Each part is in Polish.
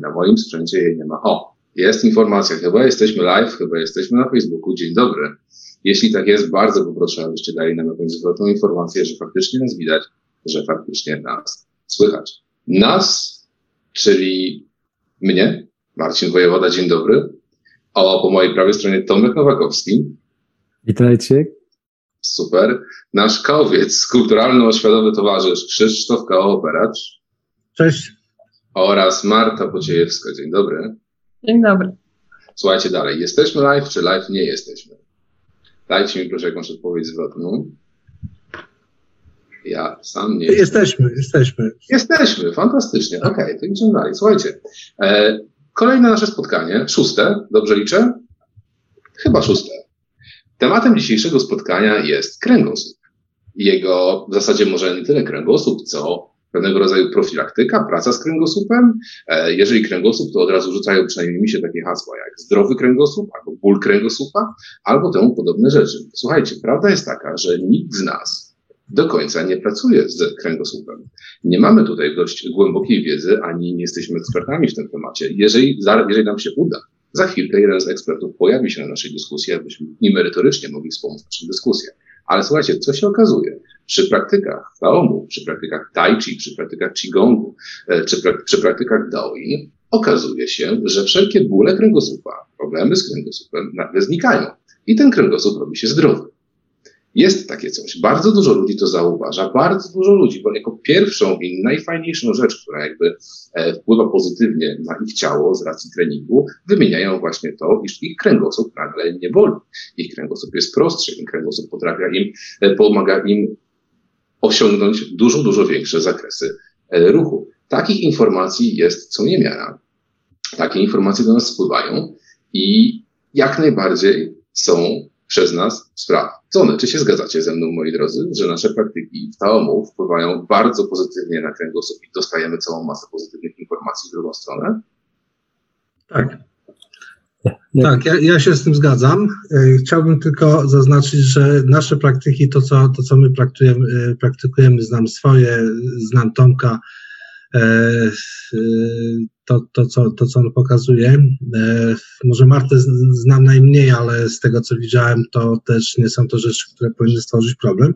na moim sprzęcie jej nie ma. O, jest informacja, chyba jesteśmy live, chyba jesteśmy na Facebooku. Dzień dobry. Jeśli tak jest, bardzo poproszę, abyście dali nam jakąś zwrotną informację, że faktycznie nas widać, że faktycznie nas słychać. Nas, czyli mnie, Marcin Wojewoda, dzień dobry. O, po mojej prawej stronie Tomek Nowakowski. Witajcie. Super. Nasz kowiec, kulturalno-oświatowy towarzysz Krzysztof Kaoperacz. Cześć. Oraz Marta Pociejewska. Dzień dobry. Dzień dobry. Słuchajcie dalej. Jesteśmy live, czy live nie jesteśmy? Dajcie mi proszę jakąś odpowiedź zwrotną. Ja sam nie jestem. Jesteśmy, jesteśmy. Jesteśmy, fantastycznie. Okej, okay, to idziemy dalej. Słuchajcie, e, kolejne nasze spotkanie, szóste, dobrze liczę? Chyba szóste. Tematem dzisiejszego spotkania jest kręgosłup. Jego w zasadzie może nie tyle kręgosłup, co pewnego rodzaju profilaktyka, praca z kręgosłupem. E, jeżeli kręgosłup, to od razu rzucają przynajmniej mi się takie hasła jak zdrowy kręgosłup, albo ból kręgosłupa, albo temu podobne rzeczy. Słuchajcie, prawda jest taka, że nikt z nas do końca nie pracuje z kręgosłupem. Nie mamy tutaj dość głębokiej wiedzy, ani nie jesteśmy ekspertami w tym temacie. Jeżeli, jeżeli nam się uda, za chwilkę jeden z ekspertów pojawi się na naszej dyskusji, abyśmy i merytorycznie mogli wspomóc naszą dyskusję. Ale słuchajcie, co się okazuje? Przy praktykach Taomu, przy praktykach Tai Chi, przy praktykach Qigongu, e, czy przy praktykach Daoin, okazuje się, że wszelkie bóle kręgosłupa, problemy z kręgosłupem nagle znikają. I ten kręgosłup robi się zdrowy. Jest takie coś. Bardzo dużo ludzi to zauważa, bardzo dużo ludzi, bo jako pierwszą i najfajniejszą rzecz, która jakby e, wpływa pozytywnie na ich ciało z racji treningu, wymieniają właśnie to, iż ich kręgosłup nagle nie boli. Ich kręgosłup jest prostszy, ich kręgosłup potrafia im, e, pomaga im osiągnąć dużo, dużo większe zakresy e, ruchu. Takich informacji jest co niemiara. Takie informacje do nas spływają i jak najbardziej są przez nas sprawdzone. Czy się zgadzacie ze mną, moi drodzy, że nasze praktyki w Taomu wpływają bardzo pozytywnie na kręgosłup i dostajemy całą masę pozytywnych informacji w drugą stronę? Tak. Tak, ja, ja, się z tym zgadzam. E, chciałbym tylko zaznaczyć, że nasze praktyki, to co, to, co my praktykujemy, e, praktykujemy, znam swoje, znam Tomka, e, to, to, co, to, co on pokazuje. E, może Martę znam najmniej, ale z tego, co widziałem, to też nie są to rzeczy, które powinny stworzyć problem.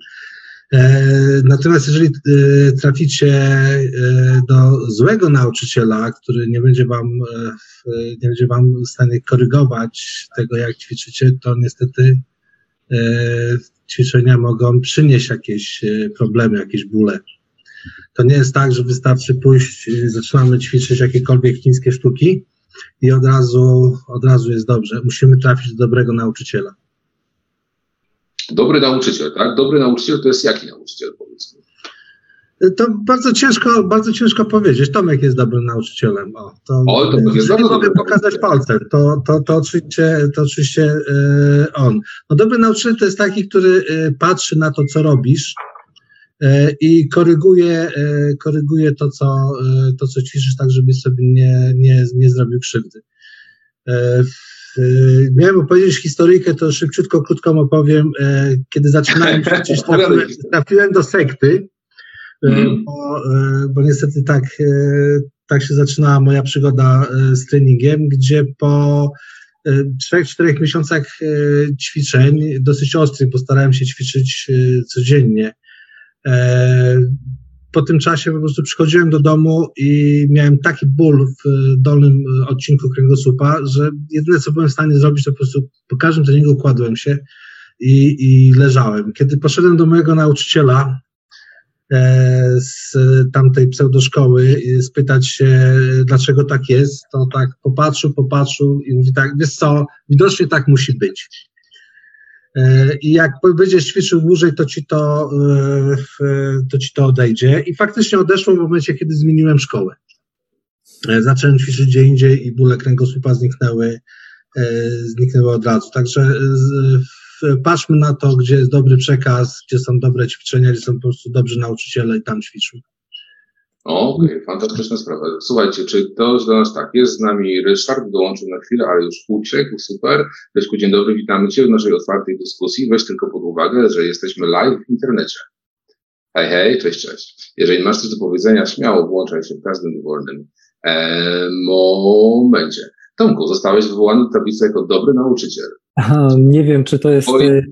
E, natomiast jeżeli e, traficie do złego nauczyciela, który nie będzie wam, nie będzie wam w stanie korygować tego, jak ćwiczycie, to niestety ćwiczenia mogą przynieść jakieś problemy, jakieś bóle. To nie jest tak, że wystarczy pójść, zaczynamy ćwiczyć jakiekolwiek chińskie sztuki i od razu, od razu jest dobrze. Musimy trafić do dobrego nauczyciela. Dobry nauczyciel, tak? Dobry nauczyciel to jest jaki nauczyciel, powiedzmy? To bardzo ciężko, bardzo ciężko powiedzieć. Tomek jest dobrym nauczycielem. O, to, o, to jest nie mogę pokazać palcem. To, to, to oczywiście, to oczywiście yy, on. No, dobry nauczyciel to jest taki, który yy, patrzy na to, co robisz, E, i koryguje, e, koryguje to, co, e, to, co ćwiczysz, tak, żebyś sobie nie, nie, nie zrobił krzywdy. Miałem opowiedzieć historyjkę, to szybciutko, krótko opowiem. Kiedy zaczynałem ćwiczyć, trafiłem, trafiłem do sekty, mm. bo, bo niestety tak, tak się zaczynała moja przygoda z treningiem, gdzie po trzech, czterech miesiącach ćwiczeń, dosyć ostrych, bo starałem się ćwiczyć codziennie, E, po tym czasie po prostu przychodziłem do domu i miałem taki ból w dolnym odcinku kręgosłupa, że jedyne co byłem w stanie zrobić, to po prostu po każdym treningu kładłem się i, i leżałem. Kiedy poszedłem do mojego nauczyciela e, z tamtej pseudoszkoły spytać się, dlaczego tak jest, to tak popatrzył, popatrzył i mówi tak, wiesz co, widocznie tak musi być. E, i jak będziesz ćwiczył dłużej, to ci to, e, to ci to odejdzie. I faktycznie odeszło w momencie, kiedy zmieniłem szkołę. E, zacząłem ćwiczyć gdzie indziej i bóle kręgosłupa zniknęły, zniknęły od razu. Także patrzmy na to, gdzie jest dobry przekaz, gdzie są dobre ćwiczenia, gdzie są po prostu dobrzy nauczyciele i tam ćwiczmy. Okej, okay, fantastyczna sprawa. Słuchajcie, czy to do nas tak, jest z nami Ryszard, dołączył na chwilę, ale już uciekł, super. Ryszku, dzień dobry, witamy Cię w naszej otwartej dyskusji. Weź tylko pod uwagę, że jesteśmy live w internecie. Hej, hej, cześć, cześć. Jeżeli masz coś do powiedzenia, śmiało włączaj się w każdym dowolnym E, momencie. Tomku, zostałeś wywołany do tablicy jako dobry nauczyciel. Aha, nie wiem, czy to jest. Oj.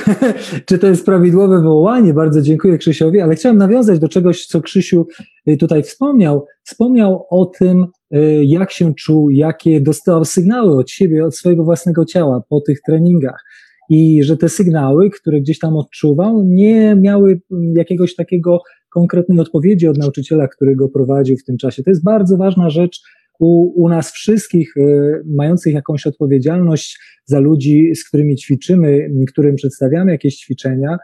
czy to jest prawidłowe wywołanie? Bardzo dziękuję Krzysiowi, ale chciałem nawiązać do czegoś, co Krzysiu y, tutaj wspomniał. Wspomniał o tym, y, jak się czuł, jakie dostał sygnały od siebie, od swojego własnego ciała po tych treningach. I że te sygnały, które gdzieś tam odczuwał, nie miały mm, jakiegoś takiego konkretnej odpowiedzi od nauczyciela, który go prowadził w tym czasie. To jest bardzo ważna rzecz, u, u nas wszystkich, y, mających jakąś odpowiedzialność za ludzi, z którymi ćwiczymy, którym przedstawiamy jakieś ćwiczenia,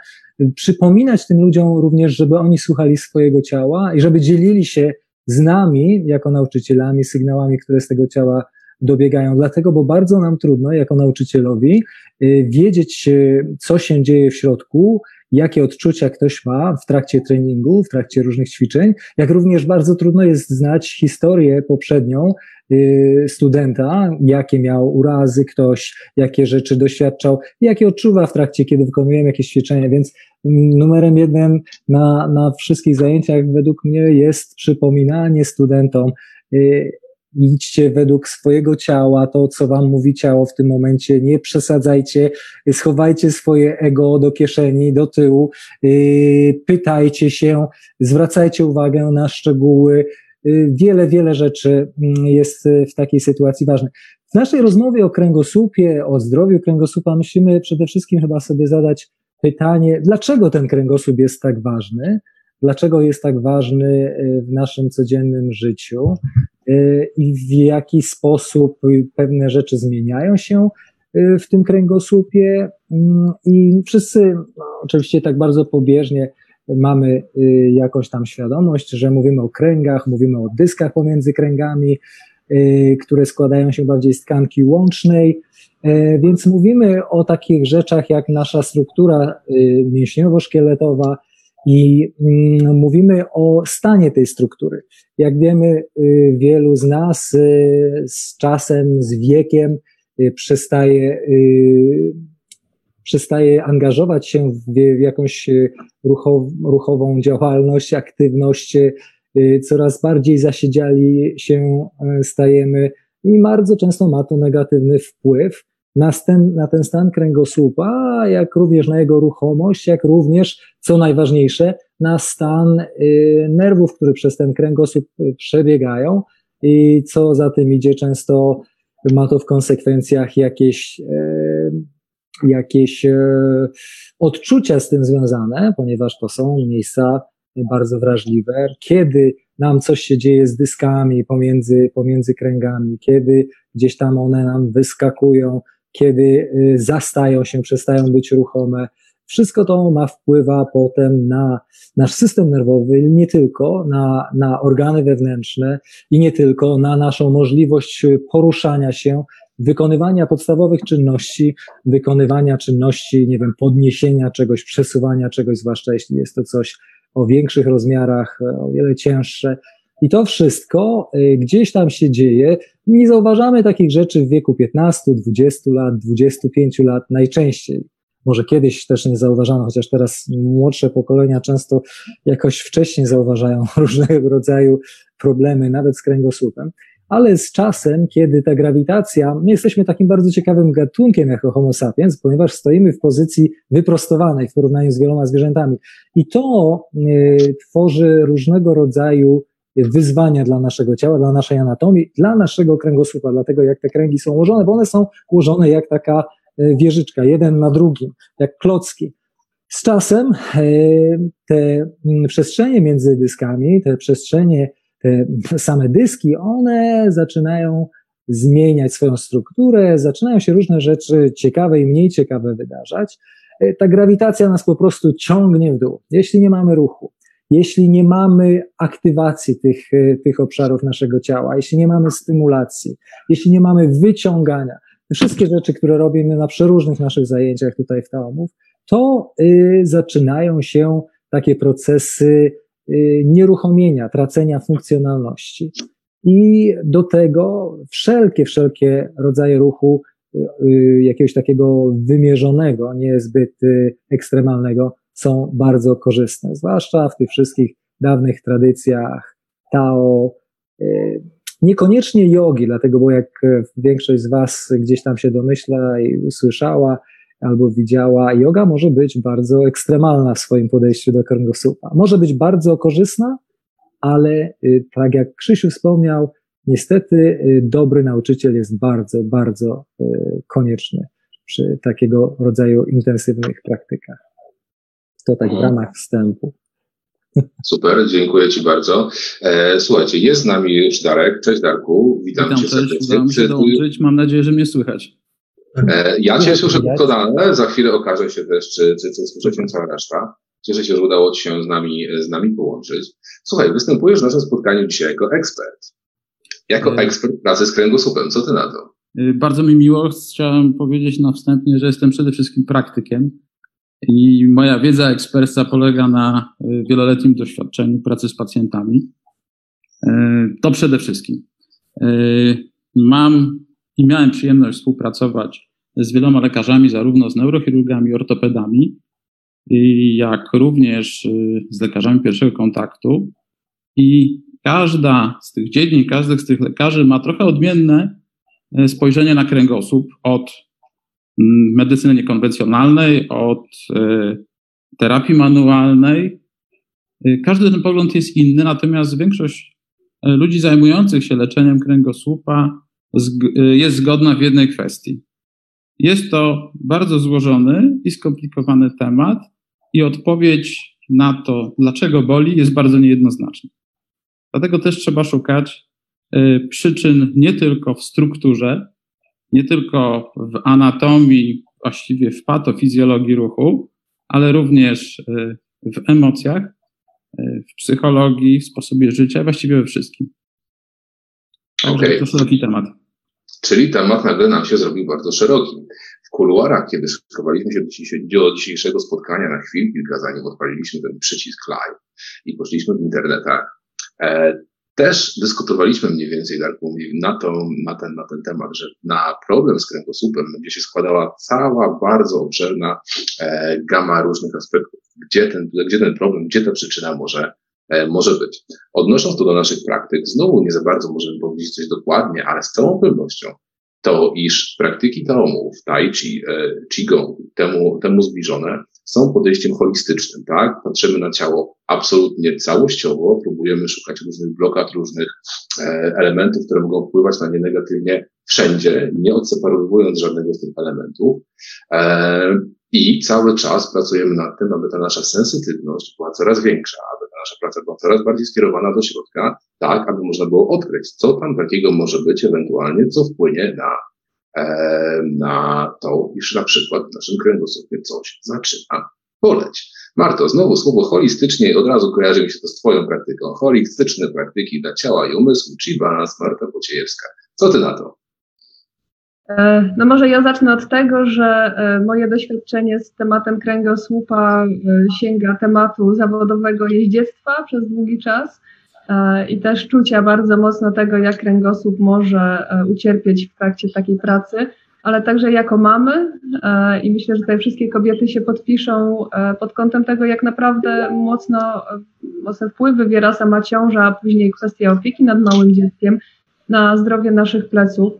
przypominać tym ludziom również, żeby oni słuchali swojego ciała i żeby dzielili się z nami, jako nauczycielami, sygnałami, które z tego ciała dobiegają. Dlatego, bo bardzo nam trudno, jako nauczycielowi, y, wiedzieć, y, co się dzieje w środku, jakie odczucia ktoś ma w trakcie treningu, w trakcie różnych ćwiczeń, jak również bardzo trudno jest znać historię poprzednią y, studenta, jakie miał urazy ktoś, jakie rzeczy doświadczał, jakie odczuwa w trakcie, kiedy wykonujemy jakieś ćwiczenia, więc mm, numerem jeden na, na wszystkich zajęciach według mnie jest przypominanie studentom, y, idźcie według swojego ciała, to co wam mówi ciało w tym momencie, nie przesadzajcie, schowajcie swoje ego do kieszeni, do tyłu, yy, pytajcie się, zwracajcie uwagę na szczegóły. Yy, wiele, wiele rzeczy mm, jest w takiej sytuacji ważnych. W naszej rozmowie o kręgosłupie, o zdrowiu kręgosłupa musimy przede wszystkim chyba sobie zadać pytanie, dlaczego ten kręgosłup jest tak ważny? dlaczego jest tak ważny y, w naszym codziennym życiu y, i w jaki sposób pewne rzeczy zmieniają się y, w tym kręgosłupie. Mm, I wszyscy, no, oczywiście tak bardzo pobieżnie, mamy jakąś tam świadomość, że mówimy o kręgach, mówimy o dyskach pomiędzy kręgami, które składają się bardziej z tkanki łącznej, więc mówimy o takich rzeczach jak nasza struktura mięśniowo-szkieletowa, i mm, mówimy o stanie tej struktury. Jak wiemy, y, wielu z nas y, z czasem, z wiekiem y, przestaje, przestaje angażować się w, jakąś ruchow, ruchową działalność, aktywność, coraz bardziej zasiedziali się stajemy i bardzo często ma to negatywny wpływ na ten, na ten stan kręgosłupa, jak również na jego ruchomość, jak również, co najważniejsze, na stan y, nerwów, które przez ten kręgosłup y, przebiegają i co za tym idzie, często ma to w konsekwencjach jakieś, y, jakieś odczucia z tym związane, ponieważ to są miejsca bardzo wrażliwe. Kiedy nam coś się dzieje z dyskami pomiędzy, pomiędzy kręgami, kiedy gdzieś tam one nam wyskakują, kiedy y, zastają się, przestają być ruchome. Wszystko to ma wpływa potem na nasz system nerwowy, nie tylko na, na organy wewnętrzne i nie tylko na naszą możliwość poruszania się, wykonywania podstawowych czynności, wykonywania czynności, nie wiem, podniesienia czegoś, przesuwania czegoś, zwłaszcza jeśli jest to coś o większych rozmiarach, o wiele cięższe. I to wszystko y, gdzieś tam się dzieje. Nie zauważamy takich rzeczy w wieku 15, 20 lat, 25 lat najczęściej. Może kiedyś też nie zauważano, chociaż teraz młodsze pokolenia często jakoś wcześniej zauważają różnego rodzaju problemy, nawet z kręgosłupem. Ale z czasem, kiedy ta grawitacja, my jesteśmy takim bardzo ciekawym gatunkiem jako Homo sapiens, ponieważ stoimy w pozycji wyprostowanej w porównaniu z wieloma zwierzętami. I to y, tworzy różnego rodzaju wyzwania dla naszego ciała, dla naszej anatomii, dla naszego kręgosłupa, dlatego jak te kręgi są ułożone, bo one są ułożone jak taka e, wieżyczka, jeden na drugim, jak klocki. Z czasem e, te mm, przestrzenie między dyskami, te przestrzenie, te same dyski, one zaczynają zmieniać swoją strukturę, zaczynają się różne rzeczy ciekawe i mniej ciekawe wydarzać. E, ta grawitacja nas po prostu ciągnie w dół, jeśli nie mamy ruchu jeśli nie mamy aktywacji tych, e, tych obszarów naszego ciała, jeśli nie mamy stymulacji, jeśli nie mamy wyciągania, wszystkie rzeczy, które robimy na przeróżnych naszych zajęciach tutaj w Taomów, to y, zaczynają się takie procesy y, nieruchomienia, tracenia funkcjonalności. I do tego wszelkie, wszelkie rodzaje ruchu, y, jakiegoś takiego wymierzonego, niezbyt ekstremalnego, są bardzo korzystne, zwłaszcza w tych wszystkich dawnych tradycjach Tao, y, Niekoniecznie jogi, dlatego, bo jak większość z Was gdzieś tam się domyśla i usłyszała, albo widziała, yoga może być bardzo ekstremalna w swoim podejściu do kręgosłupa. Może być bardzo korzystna, ale y, tak jak Krzysiu wspomniał, niestety y, dobry nauczyciel jest bardzo, bardzo konieczny przy takiego rodzaju intensywnych praktykach. To tak w mhm. ramach wstępu. Super, dziękuję Ci bardzo. E, słuchajcie, jest z nami już Darek. Cześć Darku, witam, witam Cię serdecznie. Udało mi się dołączyć, mam nadzieję, że mnie słychać. E, ja Cię słyszę doskonale, za chwilę okaże się też, czy, czy, czy słyszycie cała reszta. Cieszę się, że udało Ci się z nami, z nami połączyć. Słuchaj, występujesz w naszym spotkaniu dzisiaj jako ekspert. Jako e. ekspert pracy z kręgosłupem. Co Ty na to? E, bardzo mi miło. Chciałem powiedzieć na wstępie, że jestem przede wszystkim praktykiem i moja wiedza ekspercka polega na wieloletnim doświadczeniu pracy z pacjentami. To przede wszystkim. Mam i miałem przyjemność współpracować z wieloma lekarzami, zarówno z neurochirurgami, ortopedami, jak również y, z lekarzami pierwszego kontaktu. I każda z tych dziedzin, każdy z tych lekarzy ma trochę odmienne y, spojrzenie na kręgosłup od medycyny niekonwencjonalnej, od y, terapii manualnej. Każdy ten pogląd jest inny, natomiast większość ludzi zajmujących się leczeniem kręgosłupa jest zgodna w jednej kwestii. Jest to bardzo złożony i skomplikowany temat, i odpowiedź na to, dlaczego boli, jest bardzo niejednoznaczna. Dlatego też trzeba szukać przyczyn nie tylko w strukturze, nie tylko w anatomii, właściwie w patofizjologii ruchu, ale również y, w emocjach, y, w psychologii, w sposobie życia, właściwie we wszystkim. Także okay. to szeroki temat. Czyli temat nagle nam się zrobił bardzo szeroki. W kuluarach, kiedy szykowaliśmy się do dzisiejszego spotkania na chwilę, kilka zanim odpaliliśmy ten przycisk live i poszliśmy w internetach, e, też dyskutowaliśmy mniej więcej, tak na, to, na, ten, na ten temat, że na problem z kręgosłupem będzie się składała cała bardzo obszerna e, gama różnych aspektów. Gdzie ten, gdzie ten problem, gdzie ta przyczyna może E, może być. Odnosząc to do naszych praktyk, znowu nie za bardzo możemy powiedzieć coś dokładnie, ale z całą pewnością to, iż praktyki taomów, tai chi, e, qigong, temu, temu zbliżone, są podejściem holistycznym, tak? Patrzymy na ciało absolutnie całościowo, próbujemy szukać różnych blokad, różnych e, elementów, które mogą wpływać na nie negatywnie wszędzie, nie odseparowując żadnego z tych elementów. I cały czas pracujemy nad tym, aby ta nasza sensytywność była coraz większa, aby ta nasza praca była coraz bardziej skierowana do środka, tak, aby można było odkryć, co tam takiego może być ewentualnie, co wpłynie na, e, na to, iż na przykład w naszym kręgosłupie coś zaczyna boleć. Marto, znowu słowo holistycznie od razu kojarzy mi się to z Twoją praktyką. Holistyczne praktyki dla ciała i umysłu, balans Marta Pociejewska. Co Ty na to? E, no może ja zacznę od tego, że e, moje doświadczenie z tematem kręgosłupa e, sięga tematu zawodowego jeździectwa przez długi czas i też czucia bardzo mocno tego, jak kręgosłup może ucierpieć w trakcie takiej pracy, ale także jako mamy i myślę, że tutaj wszystkie kobiety się podpiszą pod kątem tego, jak naprawdę mocno, mocny wpływ wywiera sama ciąża, a później kwestia opieki nad małym dzieckiem na zdrowie naszych pleców.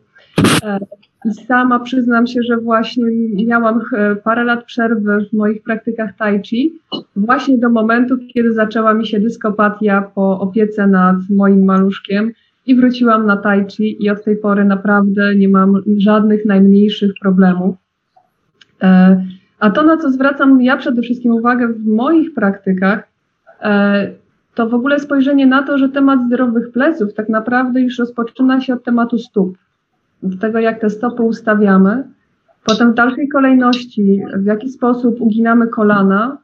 Sama przyznam się, że właśnie miałam e, parę lat przerwy w moich praktykach tai chi, właśnie do momentu, kiedy zaczęła mi się dyskopatia po opiece nad moim maluszkiem i wróciłam na tai chi i od tej pory naprawdę nie mam żadnych najmniejszych problemów. E, a to, na co zwracam ja przede wszystkim uwagę w moich praktykach, e, to w ogóle spojrzenie na to, że temat zdrowych pleców tak naprawdę już rozpoczyna się od tematu stóp tego, jak te stopy ustawiamy. Potem w dalszej kolejności, w jaki sposób uginamy kolana.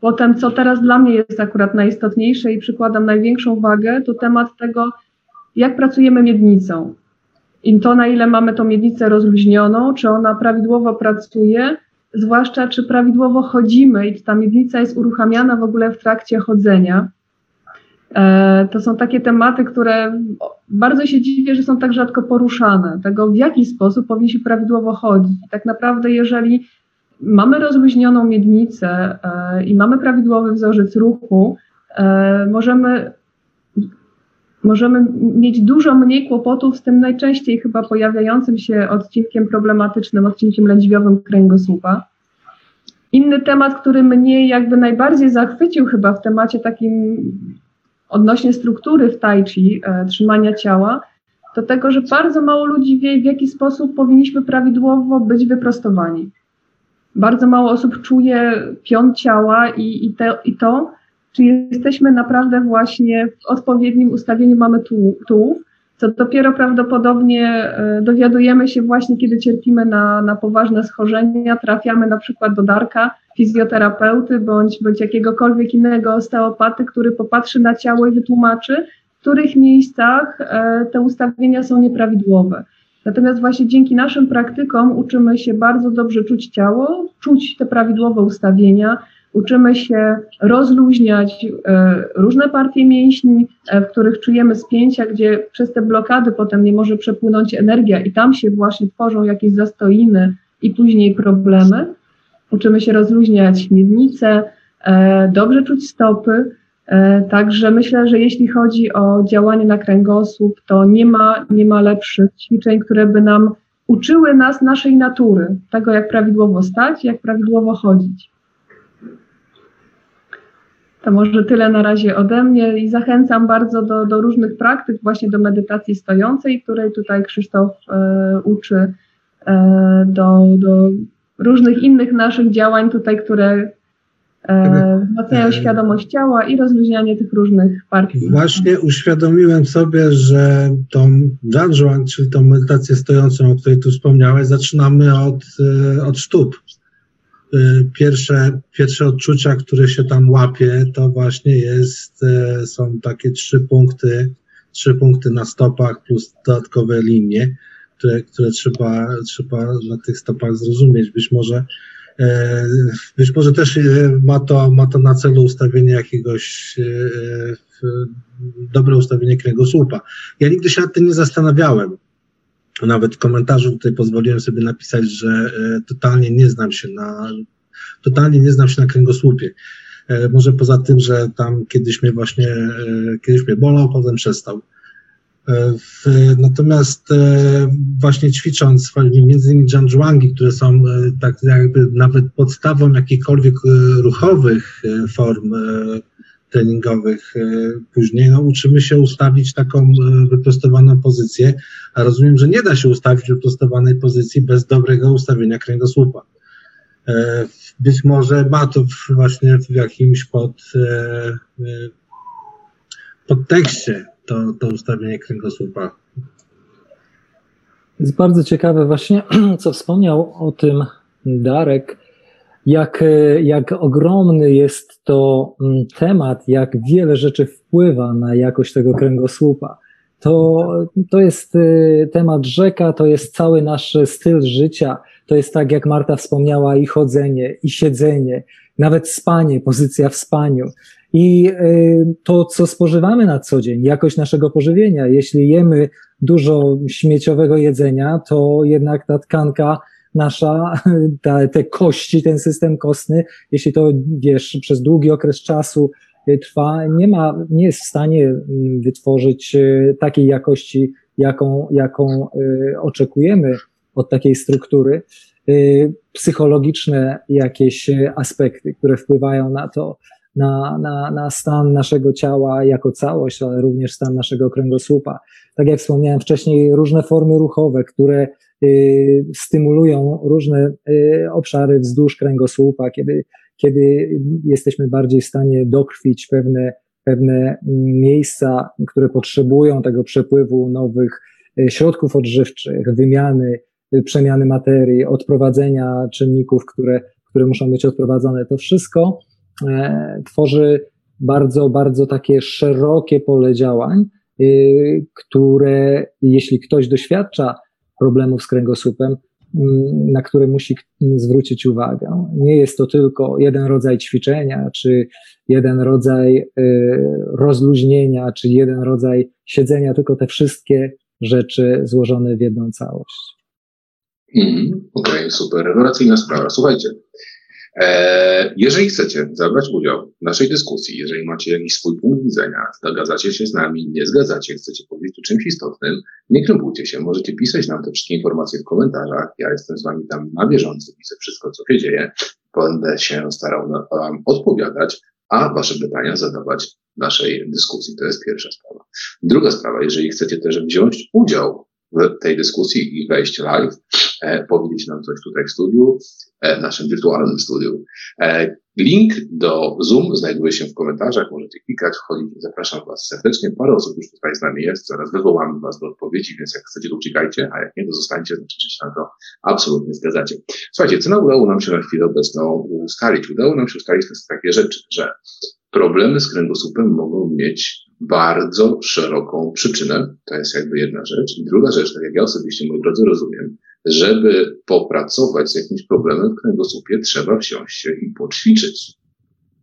Potem, co teraz dla mnie jest akurat najistotniejsze i przykładam największą wagę, to temat tego, jak pracujemy miednicą. I to, na ile mamy tą miednicę rozluźnioną, czy ona prawidłowo pracuje, zwłaszcza czy prawidłowo chodzimy i czy ta miednica jest uruchamiana w ogóle w trakcie chodzenia. E, to są takie tematy, które bardzo się dziwię, że są tak rzadko poruszane. Tego, w jaki sposób powinniśmy prawidłowo chodzić. tak naprawdę, jeżeli mamy rozluźnioną miednicę e, i mamy prawidłowy wzorzec ruchu, e, możemy możemy mieć dużo mniej kłopotów z tym najczęściej chyba pojawiającym się odcinkiem problematycznym, odcinkiem lędźwiowym kręgosłupa. Inny temat, który mnie jakby najbardziej zachwycił chyba w temacie takim odnośnie struktury w tai chi, e, trzymania ciała, to tego, że bardzo mało ludzi wie, w jaki sposób powinniśmy prawidłowo być wyprostowani. Bardzo mało osób czuje pion ciała i, i, te, i to, czy jesteśmy naprawdę właśnie w odpowiednim ustawieniu mamy tułów, co dopiero prawdopodobnie e, dowiadujemy się właśnie, kiedy cierpimy na, na poważne schorzenia, trafiamy na przykład do Darka, fizjoterapeuty bądź, bądź jakiegokolwiek innego osteopaty, który popatrzy na ciało i wytłumaczy, w których miejscach e, te ustawienia są nieprawidłowe. Natomiast właśnie dzięki naszym praktykom uczymy się bardzo dobrze czuć ciało, czuć te prawidłowe ustawienia, uczymy się rozluźniać e, różne partie mięśni, e, w których czujemy spięcia, gdzie przez te blokady potem nie może przepłynąć energia i tam się właśnie tworzą jakieś zastoiny i później problemy. Uczymy się rozluźniać miednice, e, dobrze czuć stopy. Także myślę, że jeśli chodzi o działanie na kręgosłup, to nie ma, nie ma lepszych ćwiczeń, które by nam uczyły nas naszej natury, tego jak prawidłowo stać, jak prawidłowo chodzić. To może tyle na razie ode mnie i zachęcam bardzo do, do różnych praktyk, właśnie do medytacji stojącej, której tutaj Krzysztof e, uczy, e, do, do różnych innych naszych działań tutaj, które e, wzmacniają e, świadomość ciała i rozluźnianie tych różnych partii. Właśnie uświadomiłem sobie, że tą Zhanzhuang, czyli tą medytację stojącą, o której tu wspomniałeś, zaczynamy od, e, od stóp pierwsze, pierwsze odczucia, które się tam łapie, to właśnie jest, y, są takie trzy punkty, trzy punkty na stopach plus dodatkowe linie, które, które trzeba, trzeba na tych stopach zrozumieć. Być może, y, być może też ma to, ma to na celu ustawienie jakiegoś, dobre ustawienie kręgosłupa. Ja nigdy się nad tym nie zastanawiałem nawet w komentarzu tutaj pozwoliłem sobie napisać, że e, totalnie nie znam się na, totalnie nie znam się na kręgosłupie. E, może poza tym, że tam kiedyś mnie właśnie, e, kiedyś mnie bolał, potem przestał. Natomiast właśnie ćwicząc między innymi Janjuangi, które są tak jakby nawet podstawą jakichkolwiek ruchowych form treningowych e, później, no, uczymy się ustawić taką e, wyprostowaną pozycję, a rozumiem, że nie da się ustawić wyprostowanej pozycji bez dobrego ustawienia kręgosłupa. E, być może ma to właśnie w jakimś pod, podtekście to, to ustawienie kręgosłupa. Jest bardzo ciekawe właśnie, co wspomniał o tym Darek, jak, e, jak ogromny jest to mm, temat, jak wiele rzeczy wpływa na jakość tego kręgosłupa. To, to jest e, temat rzeka, to jest cały nasz styl życia. To jest tak, jak Marta wspomniała, i chodzenie, i siedzenie, nawet spanie, pozycja w spaniu. I e, to, co spożywamy na co dzień, jakość naszego pożywienia. Jeśli jemy dużo śmieciowego jedzenia, to jednak ta tkanka nasza, ta, te kości, ten system kostny, jeśli to, wiesz, przez długi okres czasu y, trwa, nie ma, nie jest w stanie mm, wytworzyć y, takiej jakości, jaką, jaką y, oczekujemy od takiej struktury. Psychologiczne jakieś aspekty, które wpływają na to, na, na, na stan naszego ciała jako całość, ale również stan naszego kręgosłupa. Tak jak wspomniałem wcześniej, różne formy ruchowe, które stymulują różne y, obszary wzdłuż kręgosłupa, kiedy, kiedy jesteśmy bardziej w stanie dokrwić pewne, pewne miejsca, które potrzebują tego przepływu nowych y, środków odżywczych, wymiany, przemiany materii, odprowadzenia czynników, które, które muszą być odprowadzone. To wszystko E, tworzy bardzo, bardzo takie szerokie pole działań, y, które jeśli ktoś doświadcza problemów z kręgosłupem, mm, na które musi zwrócić uwagę. Nie jest to tylko jeden rodzaj ćwiczenia, czy jeden rodzaj y, rozluźnienia, czy jeden rodzaj siedzenia, tylko te wszystkie rzeczy złożone w jedną całość. Mm, Okej, okay, super. Rewelacyjna sprawa. Słuchajcie, jeżeli chcecie zabrać udział w naszej dyskusji, jeżeli macie jakiś swój punkt widzenia, zgadzacie się z nami, nie zgadzacie, chcecie powiedzieć o czymś istotnym, nie krępujcie się, możecie pisać nam te wszystkie informacje w komentarzach. Ja jestem z wami tam na bieżąco, widzę wszystko, co się dzieje. Będę się starał wam odpowiadać, a wasze pytania zadawać naszej dyskusji. To jest pierwsza sprawa. Druga sprawa, jeżeli chcecie też wziąć udział w tej dyskusji i wejść live, e, powiedzieć nam coś tutaj w studiu, e, naszym wirtualnym studiu. E, link do Zoom znajduje się w komentarzach, możecie klikać, wchodzić. Zapraszam Was serdecznie. Parę osób już tutaj z nami jest, zaraz wywołamy Was do odpowiedzi, więc jak chcecie, to uciekajcie, a jak nie, to zostańcie, znaczy, się na to absolutnie zgadzacie. Słuchajcie, co udało nam się na chwilę obecną ustalić? Udało nam się ustalić takie rzeczy, że problemy z kręgosłupem mogą mieć bardzo szeroką przyczynę. To jest jakby jedna rzecz. I druga rzecz, tak jak ja osobiście, moi drodzy, rozumiem, żeby popracować z jakimś problemem w kręgosłupie, trzeba wsiąść się i poćwiczyć.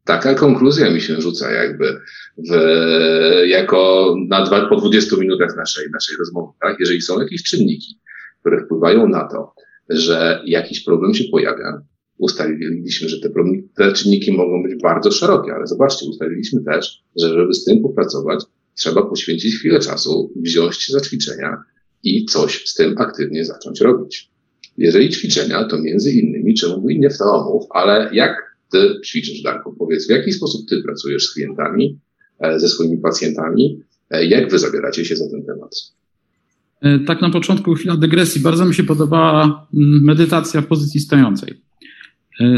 Taka konkluzja mi się rzuca jakby w, jako na dwa, po 20 minutach naszej, naszej rozmowy, tak? Jeżeli są jakieś czynniki, które wpływają na to, że jakiś problem się pojawia, ustaliliśmy, że te, te czynniki mogą być bardzo szerokie, ale zobaczcie, ustaliliśmy też, że żeby z tym popracować, trzeba poświęcić chwilę czasu, wziąć się za ćwiczenia i coś z tym aktywnie zacząć robić. Jeżeli ćwiczenia, to między innymi, czemu by nie w to omów, ale jak ty ćwiczysz, Darku? Powiedz, w jaki sposób ty pracujesz z klientami, e, ze swoimi pacjentami? E, jak wy zabieracie się za ten temat? E, tak na początku chwila dygresji. Bardzo mi się podobała mm, medytacja w pozycji stojącej.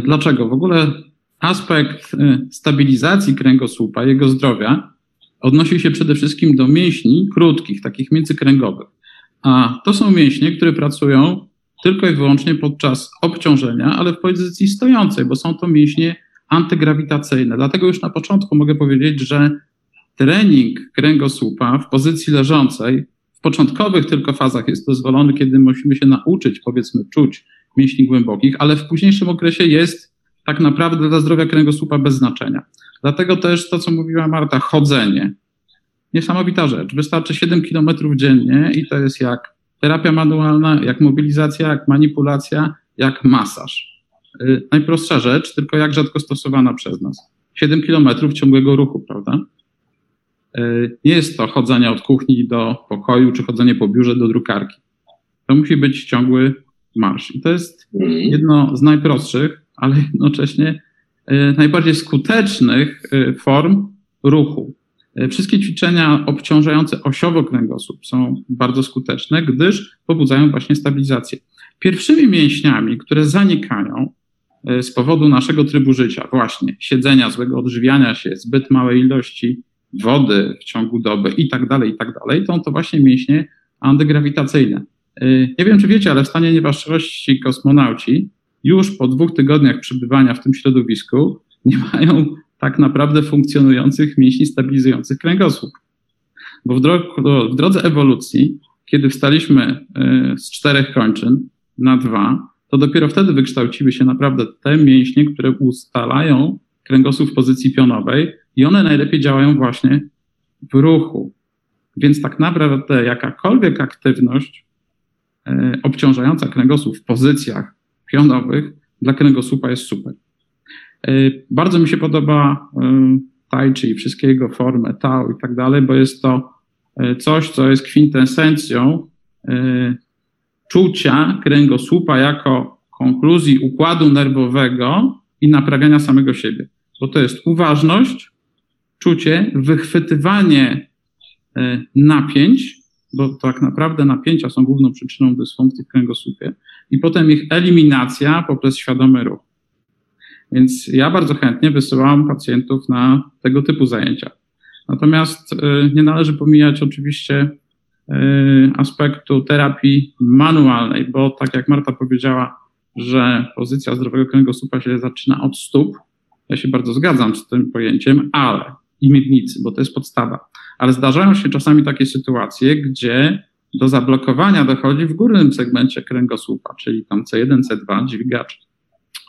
Dlaczego? W ogóle aspekt stabilizacji kręgosłupa, jego zdrowia odnosi się przede wszystkim do mięśni krótkich, takich międzykręgowych. A to są mięśnie, które pracują tylko i wyłącznie podczas obciążenia, ale w pozycji stojącej, bo są to mięśnie antygrawitacyjne. Dlatego już na początku mogę powiedzieć, że trening kręgosłupa w pozycji leżącej w początkowych tylko fazach jest dozwolony, kiedy musimy się nauczyć, powiedzmy, czuć mięśni głębokich, ale w późniejszym okresie jest tak naprawdę dla zdrowia kręgosłupa bez znaczenia. Dlatego też to, co mówiła Marta, chodzenie. Niesamowita rzecz. Wystarczy 7 km dziennie i to jest jak terapia manualna, jak mobilizacja, jak manipulacja, jak masaż. Yy, najprostsza rzecz, tylko jak rzadko stosowana przez nas. 7 km ciągłego ruchu, prawda? Yy, nie jest to chodzenie od kuchni do pokoju, czy chodzenie po biurze do drukarki. To musi być ciągły marsz. I to jest mhm. jedno z najprostszych, ale jednocześnie e, najbardziej skutecznych form ruchu. E, wszystkie ćwiczenia obciążające osiowo kręgosłup są bardzo skuteczne, gdyż pobudzają właśnie stabilizację. Pierwszymi mięśniami, które zanikają z powodu naszego trybu życia, właśnie siedzenia, złego odżywiania się, zbyt małej ilości wody w ciągu doby i tak dalej, i tak dalej, to to właśnie mięśnie antygrawitacyjne. Y, nie wiem, czy wiecie, ale w stanie nieważności kosmonauci już po dwóch tygodniach przebywania w tym środowisku nie mają tak naprawdę funkcjonujących mięśni stabilizujących kręgosłup. Bo w, dro- w drodze ewolucji, kiedy wstaliśmy y, z czterech kończyn na dwa, to dopiero wtedy wykształciły się naprawdę te mięśnie, które ustalają kręgosłup w pozycji pionowej i one najlepiej działają właśnie w ruchu. Więc tak naprawdę jakakolwiek aktywność E, obciążająca kręgosłup w pozycjach pionowych dla kręgosłupa jest super. E, bardzo mi się podoba e, tai chi, wszystkie jego formy, tao i tak dalej, bo jest to coś, co jest kwintesencją czucia kręgosłupa jako konkluzji układu nerwowego i naprawiania samego siebie. Bo to jest uważność, czucie, wychwytywanie napięć bo tak naprawdę napięcia są główną przyczyną dysfunkcji w kręgosłupie i potem ich eliminacja poprzez świadomy ruch. Więc ja bardzo chętnie wysyłam pacjentów na tego typu zajęcia. Natomiast y, nie należy pomijać oczywiście y, aspektu terapii manualnej, bo tak jak Marta powiedziała, że pozycja zdrowego kręgosłupa się zaczyna od stóp. Ja się bardzo zgadzam z tym pojęciem, ale i miednicy, bo to jest podstawa ale zdarzają się czasami takie sytuacje, gdzie do zablokowania dochodzi w górnym segmencie kręgosłupa, czyli tam C1, C2, dźwigacz,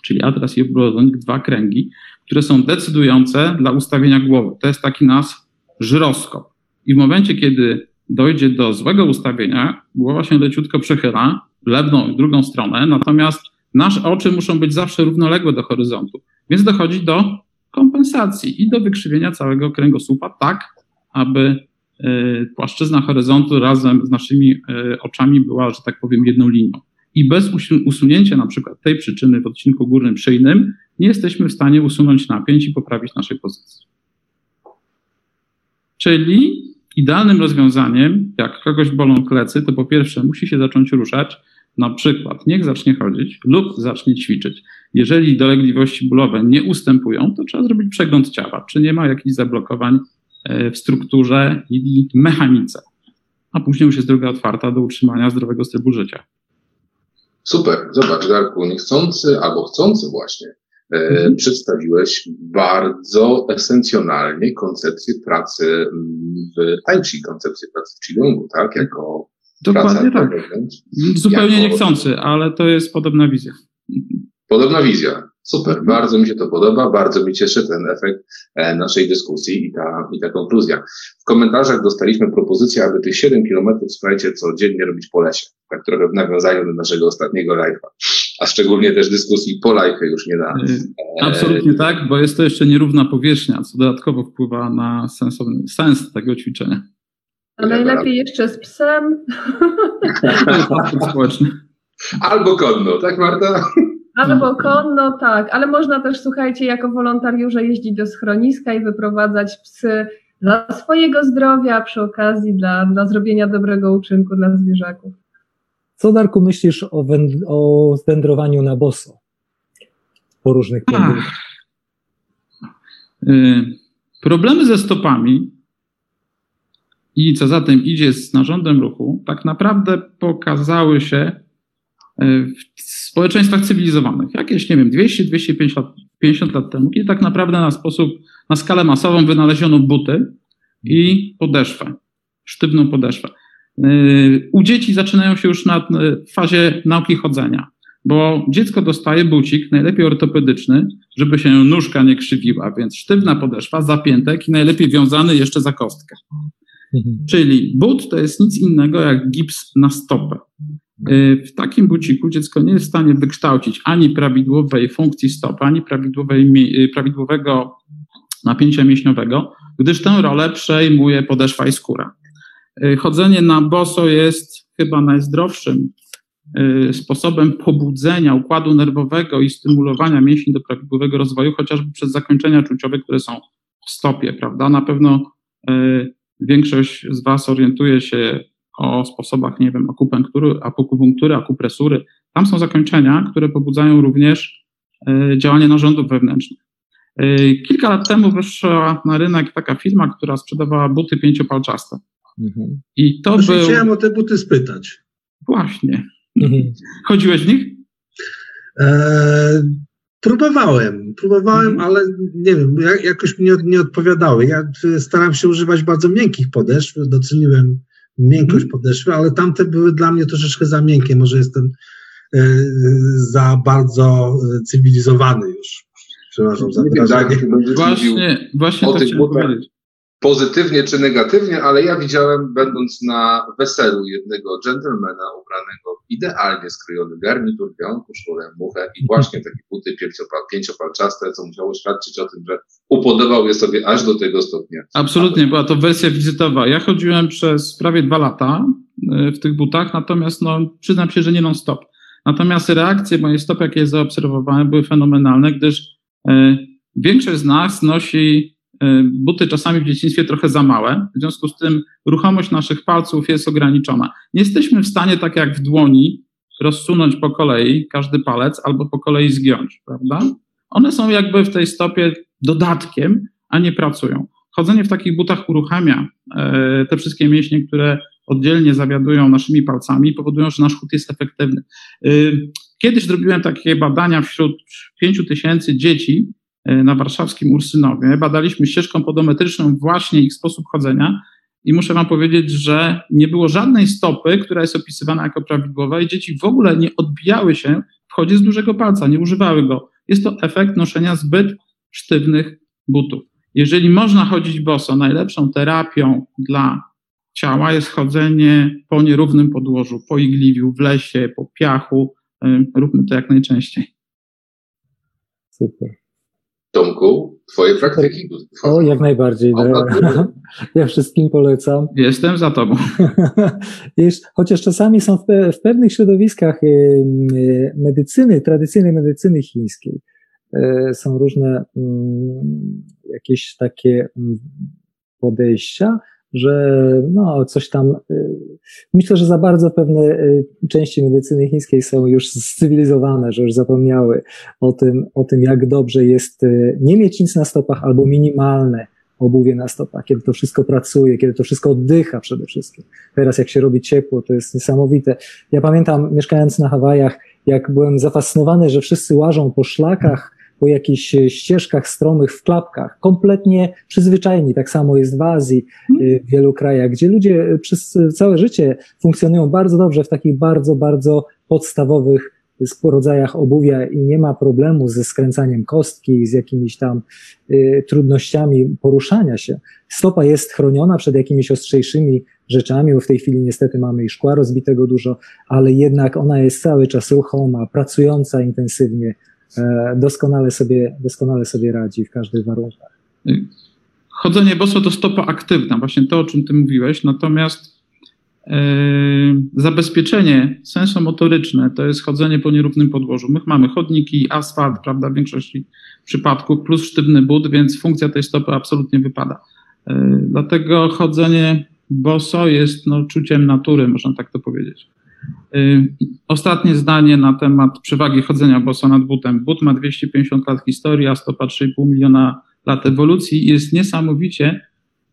czyli atlas i obrodonik, dwa kręgi, które są decydujące dla ustawienia głowy. To jest taki nas żyroskop. I w momencie, kiedy dojdzie do złego ustawienia, głowa się leciutko przechyla w lewą i drugą stronę, natomiast Nasze oczy muszą być zawsze równoległe do horyzontu, więc dochodzi do kompensacji i do wykrzywienia całego kręgosłupa, tak aby e, płaszczyzna horyzontu razem z naszymi e, oczami była, że tak powiem, jedną linią. I bez usunięcia na przykład tej przyczyny w odcinku górnym szyjnym nie jesteśmy w stanie usunąć napięć i poprawić naszej pozycji. Czyli idealnym rozwiązaniem, jak kogoś bolą plecy, to po pierwsze musi się zacząć ruszać, na przykład niech zacznie chodzić lub zacznie ćwiczyć. Jeżeli dolegliwości bólowe nie ustępują, to trzeba zrobić przegląd ciała, czy nie ma jakichś zablokowań e, w strukturze i mechanice. A później już jest droga otwarta do utrzymania zdrowego stylu życia. Super, zobacz Darku, niechcący albo chcący właśnie e, mhm. przedstawiłeś bardzo esencjonalnie koncepcję pracy w Tai Chi, koncepcję pracy w Qigong, tak? Jako Dokładnie tak. Zupełnie jako... niechcący, ale to jest podobna wizja. Podobna wizja. Super, bardzo mi się to podoba, bardzo mi cieszy ten efekt e, naszej dyskusji i ta, i ta konkluzja. W komentarzach dostaliśmy propozycję, aby tych 7 kilometrów, słuchajcie, codziennie robić po lesie. Tak trochę w nawiązaniu do naszego ostatniego live'a. A szczególnie też dyskusji po live'ie już nie na... E, Absolutnie tak, bo jest to jeszcze nierówna powierzchnia, co dodatkowo wpływa na sensowny, sens tego ćwiczenia. A najlepiej jeszcze z psem. Albo konno, tak Marta? Albo konno, tak, ale można też, słuchajcie, jako wolontariusze jeździć do schroniska i wyprowadzać psy dla swojego zdrowia, przy okazji dla, dla zrobienia dobrego uczynku dla zwierzaków. Co, Darku, myślisz o, węd- o wędrowaniu na boso po różnych powodach? Y, problemy ze stopami i co za tym idzie z narządem ruchu, tak naprawdę pokazały się w społeczeństwach cywilizowanych, jakieś, nie wiem, 200-250 lat, 50 lat temu, kiedy tak naprawdę na sposób, na skalę masową wynaleziono buty i podeszwę, sztywną podeszwę. E, u dzieci zaczynają się już na fazie nauki chodzenia, bo dziecko dostaje bucik, najlepiej ortopedyczny, żeby się nóżka nie krzywiła, więc sztywna podeszwa, zapiętek i najlepiej wiązany jeszcze za kostkę. Mhm. Czyli but to jest nic innego jak gips na stopę. Y, w takim buciku dziecko nie jest w stanie wykształcić ani prawidłowej funkcji stopy, ani prawidłowej, y, prawidłowego napięcia mięśniowego, gdyż tę rolę przejmuje podeszwa i skóra. Y, chodzenie na boso jest chyba najzdrowszym sposobem pobudzenia układu nerwowego i stymulowania mięśni do prawidłowego rozwoju, chociażby przez zakończenia czuciowe, które są w stopie, prawda? Na pewno większość z Was orientuje się o sposobach, nie wiem, akupunktury, akupunktury, akupresury. Tam są zakończenia, które pobudzają również e, działanie narządów wewnętrznych. E, kilka lat temu wyszła na rynek taka firma, która sprzedawała buty pięciopalczaste. Mhm. I to Właśnie był... Chciałem o te buty spytać. Właśnie. Mhm. Chodziłeś w nich? E, próbowałem, próbowałem, mhm. ale nie wiem, jakoś mi nie, nie odpowiadały. Ja staram się używać bardzo miękkich podeszw, doceniłem miękkość mhm. podeszwy, ale tamte były dla mnie troszeczkę za miękkie. Może jestem e, za bardzo e, cywilizowany już. Przepraszam za wyrażenie. Właśnie, właśnie o to tych butach, powiedzieć pozytywnie czy negatywnie, ale ja widziałem, będąc na weselu jednego gentlemana ubranego idealnie skrojony garnitur, białą koszulę, muchę i właśnie takie buty pięciopalczaste, co musiało świadczyć o tym, że upodobał je sobie aż do tego stopnia. Absolutnie, była to wersja wizytowa. Ja chodziłem przez prawie dwa lata e, w tych butach, natomiast no, przyznam się, że nie non-stop. Natomiast reakcje mojej stopy, jakie zaobserwowałem, były fenomenalne, gdyż e, większość z nas nosi buty czasami w dzieciństwie trochę za małe, w związku z tym ruchomość naszych palców jest ograniczona. Nie jesteśmy w stanie, tak jak w dłoni, rozsunąć po kolei każdy palec albo po kolei zgiąć, prawda? One są jakby w tej stopie dodatkiem, a nie pracują. Chodzenie w takich butach uruchamia e, te wszystkie mięśnie, które oddzielnie zawiadują naszymi palcami, powodują, że nasz chód jest efektywny. E, kiedyś zrobiłem takie badania wśród 5 tysięcy dzieci, na warszawskim Ursynowie. Badaliśmy ścieżką podometryczną właśnie ich sposób chodzenia i muszę Wam powiedzieć, że nie było żadnej stopy, która jest opisywana jako prawidłowa i dzieci w ogóle nie odbijały się w chodzie z dużego palca, nie używały go. Jest to efekt noszenia zbyt sztywnych butów. Jeżeli można chodzić boso, najlepszą terapią dla ciała jest chodzenie po nierównym podłożu, po igliwiu, w lesie, po piachu, róbmy to jak najczęściej. Super. Tomku, twoje praktyki. O, jak najbardziej. Ja wszystkim polecam. Jestem za tobą. Chociaż czasami są w, w pewnych środowiskach medycyny, tradycyjnej medycyny chińskiej, są różne jakieś takie podejścia, że no, coś tam. Y, myślę, że za bardzo pewne y, części medycyny chińskiej są już cywilizowane, że już zapomniały o tym, o tym jak dobrze jest y, nie mieć nic na stopach albo minimalne obuwie na stopach, kiedy to wszystko pracuje, kiedy to wszystko oddycha przede wszystkim. Teraz jak się robi ciepło, to jest niesamowite. Ja pamiętam, mieszkając na Hawajach, jak byłem zafascynowany, że wszyscy łażą po szlakach, po jakichś e, ścieżkach stromych w klapkach, kompletnie przyzwyczajeni. Tak samo jest w Azji, e, w wielu krajach, gdzie ludzie przez całe życie funkcjonują bardzo dobrze w takich bardzo, bardzo podstawowych rodzajach obuwia i nie ma problemu ze skręcaniem kostki, z jakimiś tam y, trudnościami poruszania się. Stopa jest chroniona przed jakimiś ostrzejszymi rzeczami, bo w tej chwili niestety mamy i szkła rozbitego dużo, ale jednak ona jest cały czas ruchoma, pracująca intensywnie, E, doskonale sobie, doskonale sobie radzi w każdych warunkach. Chodzenie boso to stopa aktywna, właśnie to, o czym ty mówiłeś, natomiast yy, zabezpieczenie sensomotoryczne to jest chodzenie po nierównym podłożu. My mamy chodniki, asfalt, prawda, w większości przypadków, plus sztywny but, więc funkcja tej stopy absolutnie wypada. Yy, dlatego chodzenie boso jest no, czuciem natury, można tak to powiedzieć. Y, ostatnie zdanie na temat przewagi chodzenia boso nad butem. But ma 250 lat historii, a stopa 3,5 miliona lat ewolucji jest niesamowicie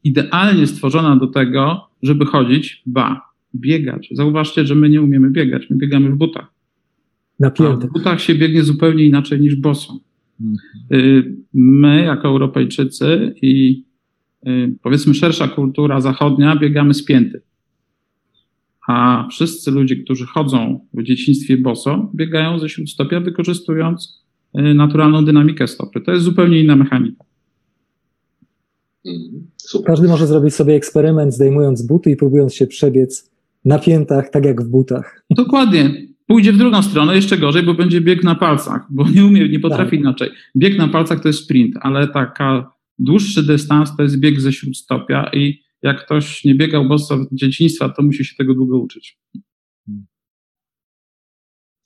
idealnie stworzona do tego, żeby chodzić, ba, biegać. Zauważcie, że my nie umiemy biegać, my biegamy w butach. A w butach się biegnie zupełnie inaczej niż boso. Y, my, jako Europejczycy i y, powiedzmy szersza kultura zachodnia, biegamy spięty a wszyscy ludzie, którzy chodzą w dzieciństwie boso, biegają ze śródstopia, wykorzystując y, naturalną dynamikę stopy. To jest zupełnie inna mechanika. Mhm. Super. Każdy może zrobić sobie eksperyment, zdejmując buty i próbując się przebiec na piętach, tak jak w butach. Dokładnie. Pójdzie w drugą stronę, jeszcze gorzej, bo będzie bieg na palcach, bo nie umie, nie potrafi tak. inaczej. Bieg na palcach to jest sprint, ale taka dłuższy dystans to jest bieg ze śródstopia i jak ktoś nie biegał boso w dzieciństwa, to musi się tego długo uczyć.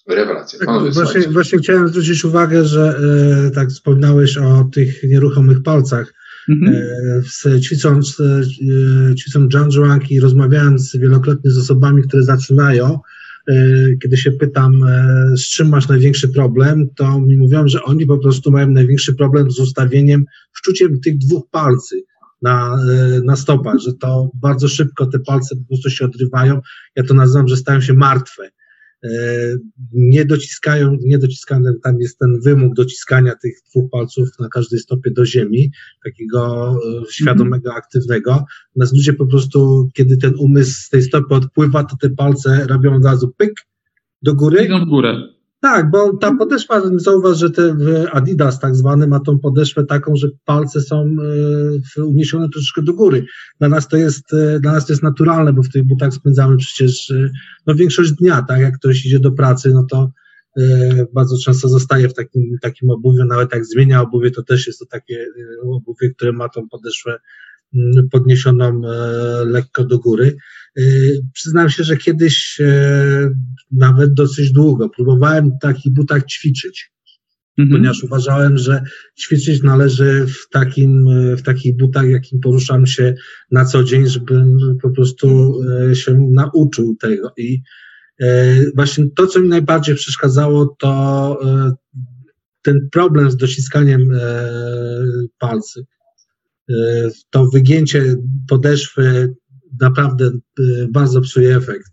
Rewelacja. Tak, właśnie, właśnie, chciałem zwrócić uwagę, że e, tak wspomniałeś o tych nieruchomych palcach. Mhm. E, ćwicząc, e, ćwicząc Zhuang i rozmawiając wielokrotnie z osobami, które zaczynają, e, kiedy się pytam, e, z czym masz największy problem, to mi mówią, że oni po prostu mają największy problem z ustawieniem, wczuciem tych dwóch palcy na, e, na stopach, że to bardzo szybko te palce po prostu się odrywają. Ja to nazywam, że stają się martwe. E, nie dociskają, nie dociskane, tam jest ten wymóg dociskania tych dwóch palców na każdej stopie do ziemi, takiego e, świadomego, aktywnego. Natomiast ludzie po prostu, kiedy ten umysł z tej stopy odpływa, to te palce robią od razu pyk do góry. Idą w górę. Tak, bo ta podeszwa, zauważ, że te Adidas tak zwany ma tą podeszwę taką, że palce są e, uniesione troszeczkę do góry. Dla nas to jest, e, dla nas to jest naturalne, bo w tych butach spędzamy przecież e, no, większość dnia, tak, jak ktoś idzie do pracy, no to bardzo często zostaje w takim, takim obuwiu, nawet jak zmienia obuwie, to też jest to takie obuwie, które ma tą podeszwę podniesioną lekko do góry. Y, przyznam się, że kiedyś e, nawet dosyć długo próbowałem w takich butach ćwiczyć, mhm. ponieważ uważałem, że ćwiczyć należy w, takim, e, w takich butach, jakim poruszam się na co dzień, żebym po prostu e, się nauczył tego. I właśnie to, co mi najbardziej przeszkadzało, to ten problem z dociskaniem palcy. To wygięcie podeszwy naprawdę y, bardzo psuje efekt.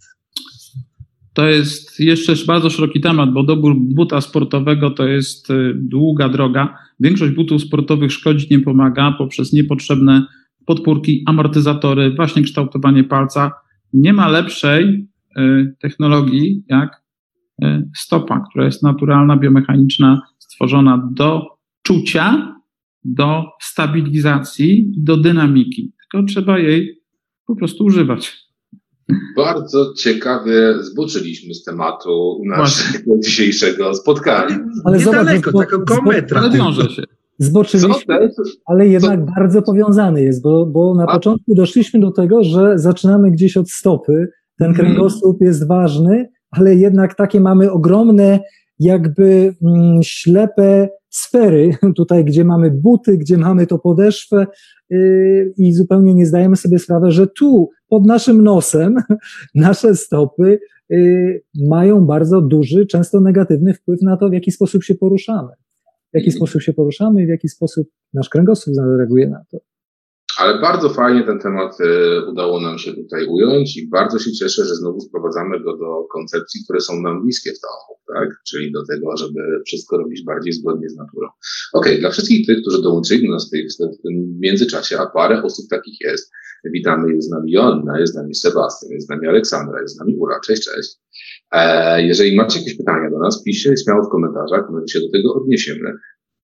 To jest jeszcze bardzo szeroki temat, bo dobór buta sportowego to jest y, długa droga. Większość butów sportowych szkodzić nie pomaga poprzez niepotrzebne podpórki, amortyzatory, właśnie kształtowanie palca. Nie ma lepszej technologii jak stopa, która jest naturalna, biomechaniczna, stworzona do czucia, do stabilizacji, do dynamiki. Tylko trzeba jej po prostu używać. Bardzo ciekawie zboczyliśmy z tematu naszego dzisiejszego spotkania. Ale Niedaleko, zobacz, taką kometra. Ale wiąże się. Zboczyliśmy, ale jednak Co? bardzo powiązany jest, bo, bo na A? początku doszliśmy do tego, że zaczynamy gdzieś od stopy. Ten mhm. kręgosłup jest ważny, ale jednak takie mamy ogromne, jakby mm, ślepe sfery, tutaj gdzie mamy buty, gdzie mamy to podeszwę yy, i zupełnie nie zdajemy sobie sprawy, że tu pod naszym nosem nasze stopy yy, mają bardzo duży, często negatywny wpływ na to, w jaki sposób się poruszamy. W jaki sposób się poruszamy i w jaki sposób nasz kręgosłup zareaguje na to. Ale bardzo fajnie ten temat e, udało nam się tutaj ująć i bardzo się cieszę, że znowu sprowadzamy go do koncepcji, które są nam bliskie w domu, tak? Czyli do tego, żeby wszystko robić bardziej zgodnie z naturą. Okej, okay, dla wszystkich tych, którzy dołączyli do nas w tym międzyczasie, a parę osób takich jest, witamy, jest z nami Joanna, jest z nami Sebastian, jest z nami Aleksandra, jest z nami Ura. Cześć, cześć. E, jeżeli macie jakieś pytania do nas, piszcie śmiało w komentarzach, my się do tego odniesiemy.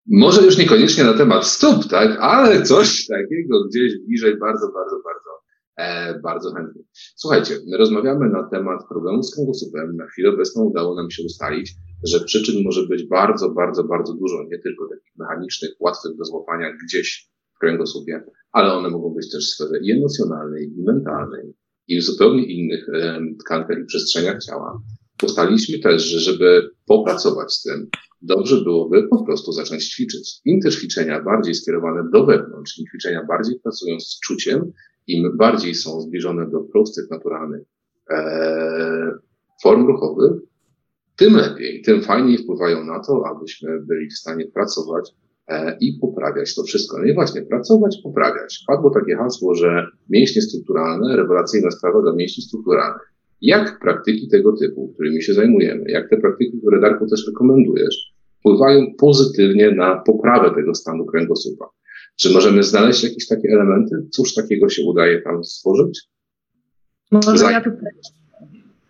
Może już niekoniecznie na temat stóp, tak, ale coś takiego gdzieś bliżej, bardzo, bardzo, bardzo, e, bardzo chętnie. Słuchajcie, my rozmawiamy na temat problemu z kręgosłupem. Na chwilę obecną udało nam się ustalić, że przyczyn może być bardzo, bardzo, bardzo dużo, nie tylko takich mechanicznych, łatwych do złapania gdzieś w kręgosłupie, ale one mogą być też w sferze i emocjonalnej, i mentalnej, i w zupełnie innych e, tkankach i przestrzeniach ciała. Ustaliliśmy też, że żeby popracować z tym, dobrze byłoby po prostu zacząć ćwiczyć. Im te ćwiczenia bardziej skierowane do wewnątrz, im ćwiczenia bardziej pracują z czuciem, im bardziej są zbliżone do prostych, naturalnych e, form ruchowych, tym lepiej, tym fajniej wpływają na to, abyśmy byli w stanie pracować e, i poprawiać to wszystko. No i właśnie, pracować, poprawiać. Padło takie hasło, że mięśnie strukturalne, rewelacyjna sprawa dla mięśni strukturalnych. Jak praktyki tego typu, którymi się zajmujemy, jak te praktyki, które Darku też rekomendujesz, wpływają pozytywnie na poprawę tego stanu kręgosłupa. Czy możemy znaleźć jakieś takie elementy? Cóż takiego się udaje tam stworzyć? Może ja tutaj.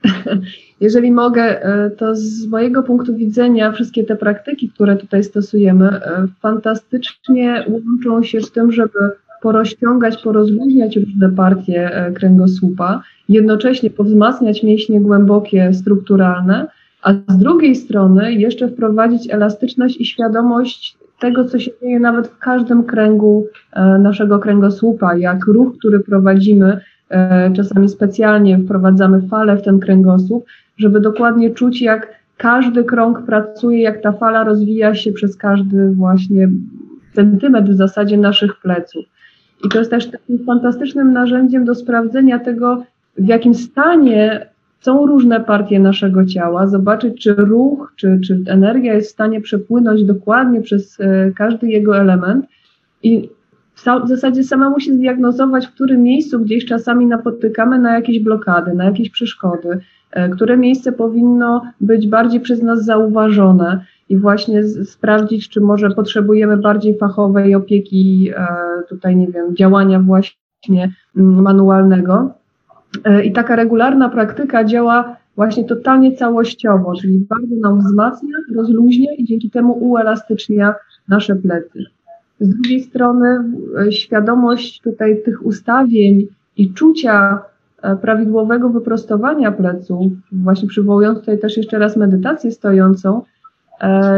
Jeżeli mogę, e, to z mojego punktu widzenia wszystkie te praktyki, które tutaj stosujemy, e, fantastycznie łączą się z tym, żeby porozciągać, porozluźniać różne partie e, kręgosłupa, jednocześnie powzmacniać mięśnie głębokie, strukturalne, a z drugiej strony jeszcze wprowadzić elastyczność i świadomość tego, co się dzieje nawet w każdym kręgu e, naszego kręgosłupa, jak ruch, który prowadzimy, e, czasami specjalnie wprowadzamy falę w ten kręgosłup, żeby dokładnie czuć, jak każdy krąg pracuje, jak ta fala rozwija się przez każdy właśnie centymetr w zasadzie naszych pleców. I to jest też takim fantastycznym narzędziem do sprawdzenia tego, w jakim stanie są różne partie naszego ciała, zobaczyć, czy ruch, czy, czy energia jest w stanie przepłynąć dokładnie przez e, każdy jego element. I w zasadzie samemu się zdiagnozować, w którym miejscu gdzieś czasami napotykamy na jakieś blokady, na jakieś przeszkody, e, które miejsce powinno być bardziej przez nas zauważone i właśnie sprawdzić, czy może potrzebujemy bardziej fachowej opieki, e, tutaj nie wiem, działania właśnie mm, manualnego. E, I taka regularna praktyka działa właśnie totalnie całościowo, czyli bardzo nam wzmacnia, rozluźnia i dzięki temu uelastycznia nasze plecy. Z drugiej strony e, świadomość tutaj tych ustawień i czucia prawidłowego wyprostowania pleców, właśnie przywołując tutaj też jeszcze raz medytację stojącą,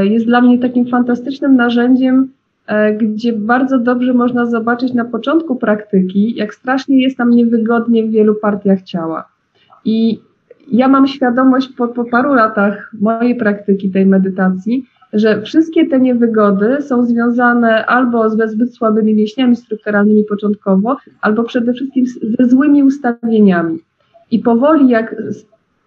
jest dla mnie takim fantastycznym narzędziem E, gdzie bardzo dobrze można zobaczyć na początku praktyki, jak strasznie jest nam niewygodnie w wielu partiach ciała. I ja mam świadomość po, po paru latach mojej praktyki tej medytacji, że wszystkie te niewygody są związane albo ze zbyt słabymi mięśniami strukturalnymi początkowo, albo przede wszystkim ze złymi ustawieniami. I powoli, jak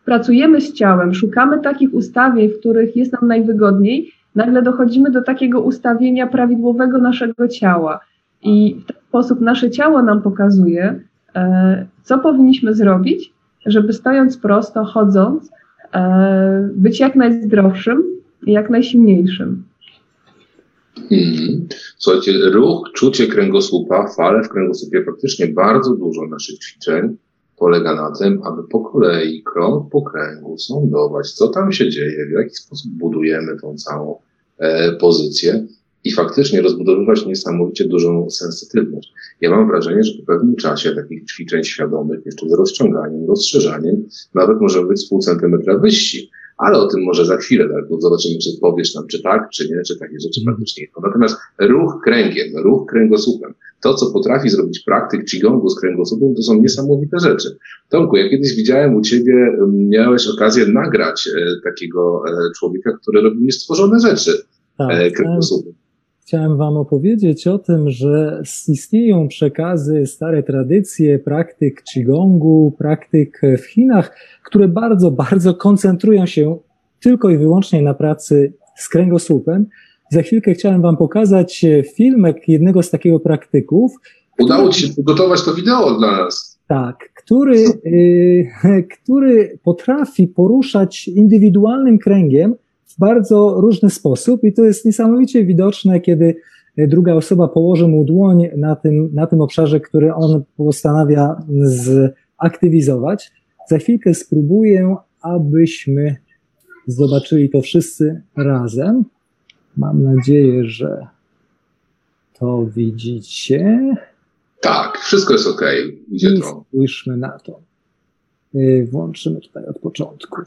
pracujemy z ciałem, szukamy takich ustawień, w których jest nam najwygodniej, nagle dochodzimy do takiego ustawienia prawidłowego naszego ciała. I w ten sposób nasze ciało nam pokazuje, e, co powinniśmy zrobić, żeby stojąc prosto, chodząc, e, być jak najzdrowszym i jak najsilniejszym. Hmm. Słuchajcie, ruch, czucie kręgosłupa, fale w kręgosłupie, praktycznie bardzo dużo naszych ćwiczeń polega na tym, aby po kolei, krąg po kręgu sądować, co tam się dzieje, w jaki sposób budujemy tą całą E, pozycję. i faktycznie rozbudowywać niesamowicie dużą sensytywność. Ja mam wrażenie, że po pewnym czasie takich ćwiczeń świadomych, jeszcze z rozciąganiem, rozszerzaniem, nawet może być pół centymetra wyżsi, ale o tym może za chwilę, tak? Bo zobaczymy, czy powiesz nam, czy tak, czy nie, czy takie rzeczy faktycznie nie. Natomiast ruch kręgiem, ruch kręgosłupem, to, co potrafi zrobić praktyk Qigongu z kręgosłupem, to są niesamowite rzeczy. Tomku, ja kiedyś widziałem u ciebie, miałeś okazję nagrać e, takiego e, człowieka, który robi niestworzone rzeczy tak, e, kręgosłupem chciałem Wam opowiedzieć o tym, że istnieją przekazy, stare tradycje praktyk Qigongu, praktyk w Chinach, które bardzo, bardzo koncentrują się tylko i wyłącznie na pracy z kręgosłupem. Za chwilkę chciałem Wam pokazać filmek jednego z takiego praktyków. Udało Ci się przygotować to wideo dla nas. Tak, który, y, który potrafi poruszać indywidualnym kręgiem w bardzo różny sposób i to jest niesamowicie widoczne, kiedy druga osoba położy mu dłoń na tym, na tym obszarze, który on postanawia zaktywizować. Za chwilkę spróbuję, abyśmy zobaczyli to wszyscy razem. Mam nadzieję, że to widzicie. Tak, wszystko jest ok. Idzie I to. Spójrzmy na to. Y, włączymy tutaj od początku.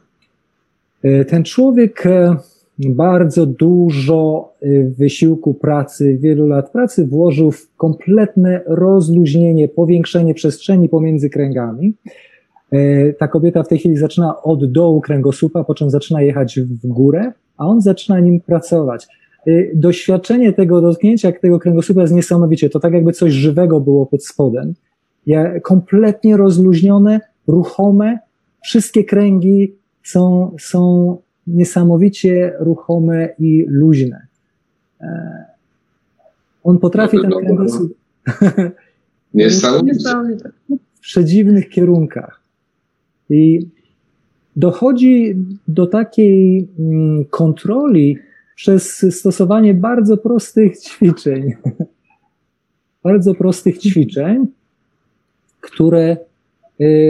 E, ten człowiek e, bardzo dużo e, wysiłku pracy, wielu lat pracy włożył w kompletne rozluźnienie, powiększenie przestrzeni pomiędzy kręgami. Ta kobieta w tej chwili zaczyna od dołu kręgosłupa, po czym zaczyna jechać w górę, a on zaczyna nim pracować. Doświadczenie tego dotknięcia tego kręgosłupa jest niesamowicie. To tak jakby coś żywego było pod spodem. Kompletnie rozluźnione, ruchome, wszystkie kręgi są, są niesamowicie ruchome i luźne. E, on potrafi ten kręgosłup niesamowite. w przedziwnych kierunkach. I dochodzi do takiej mm, kontroli przez stosowanie bardzo prostych ćwiczeń. bardzo prostych ćwiczeń, które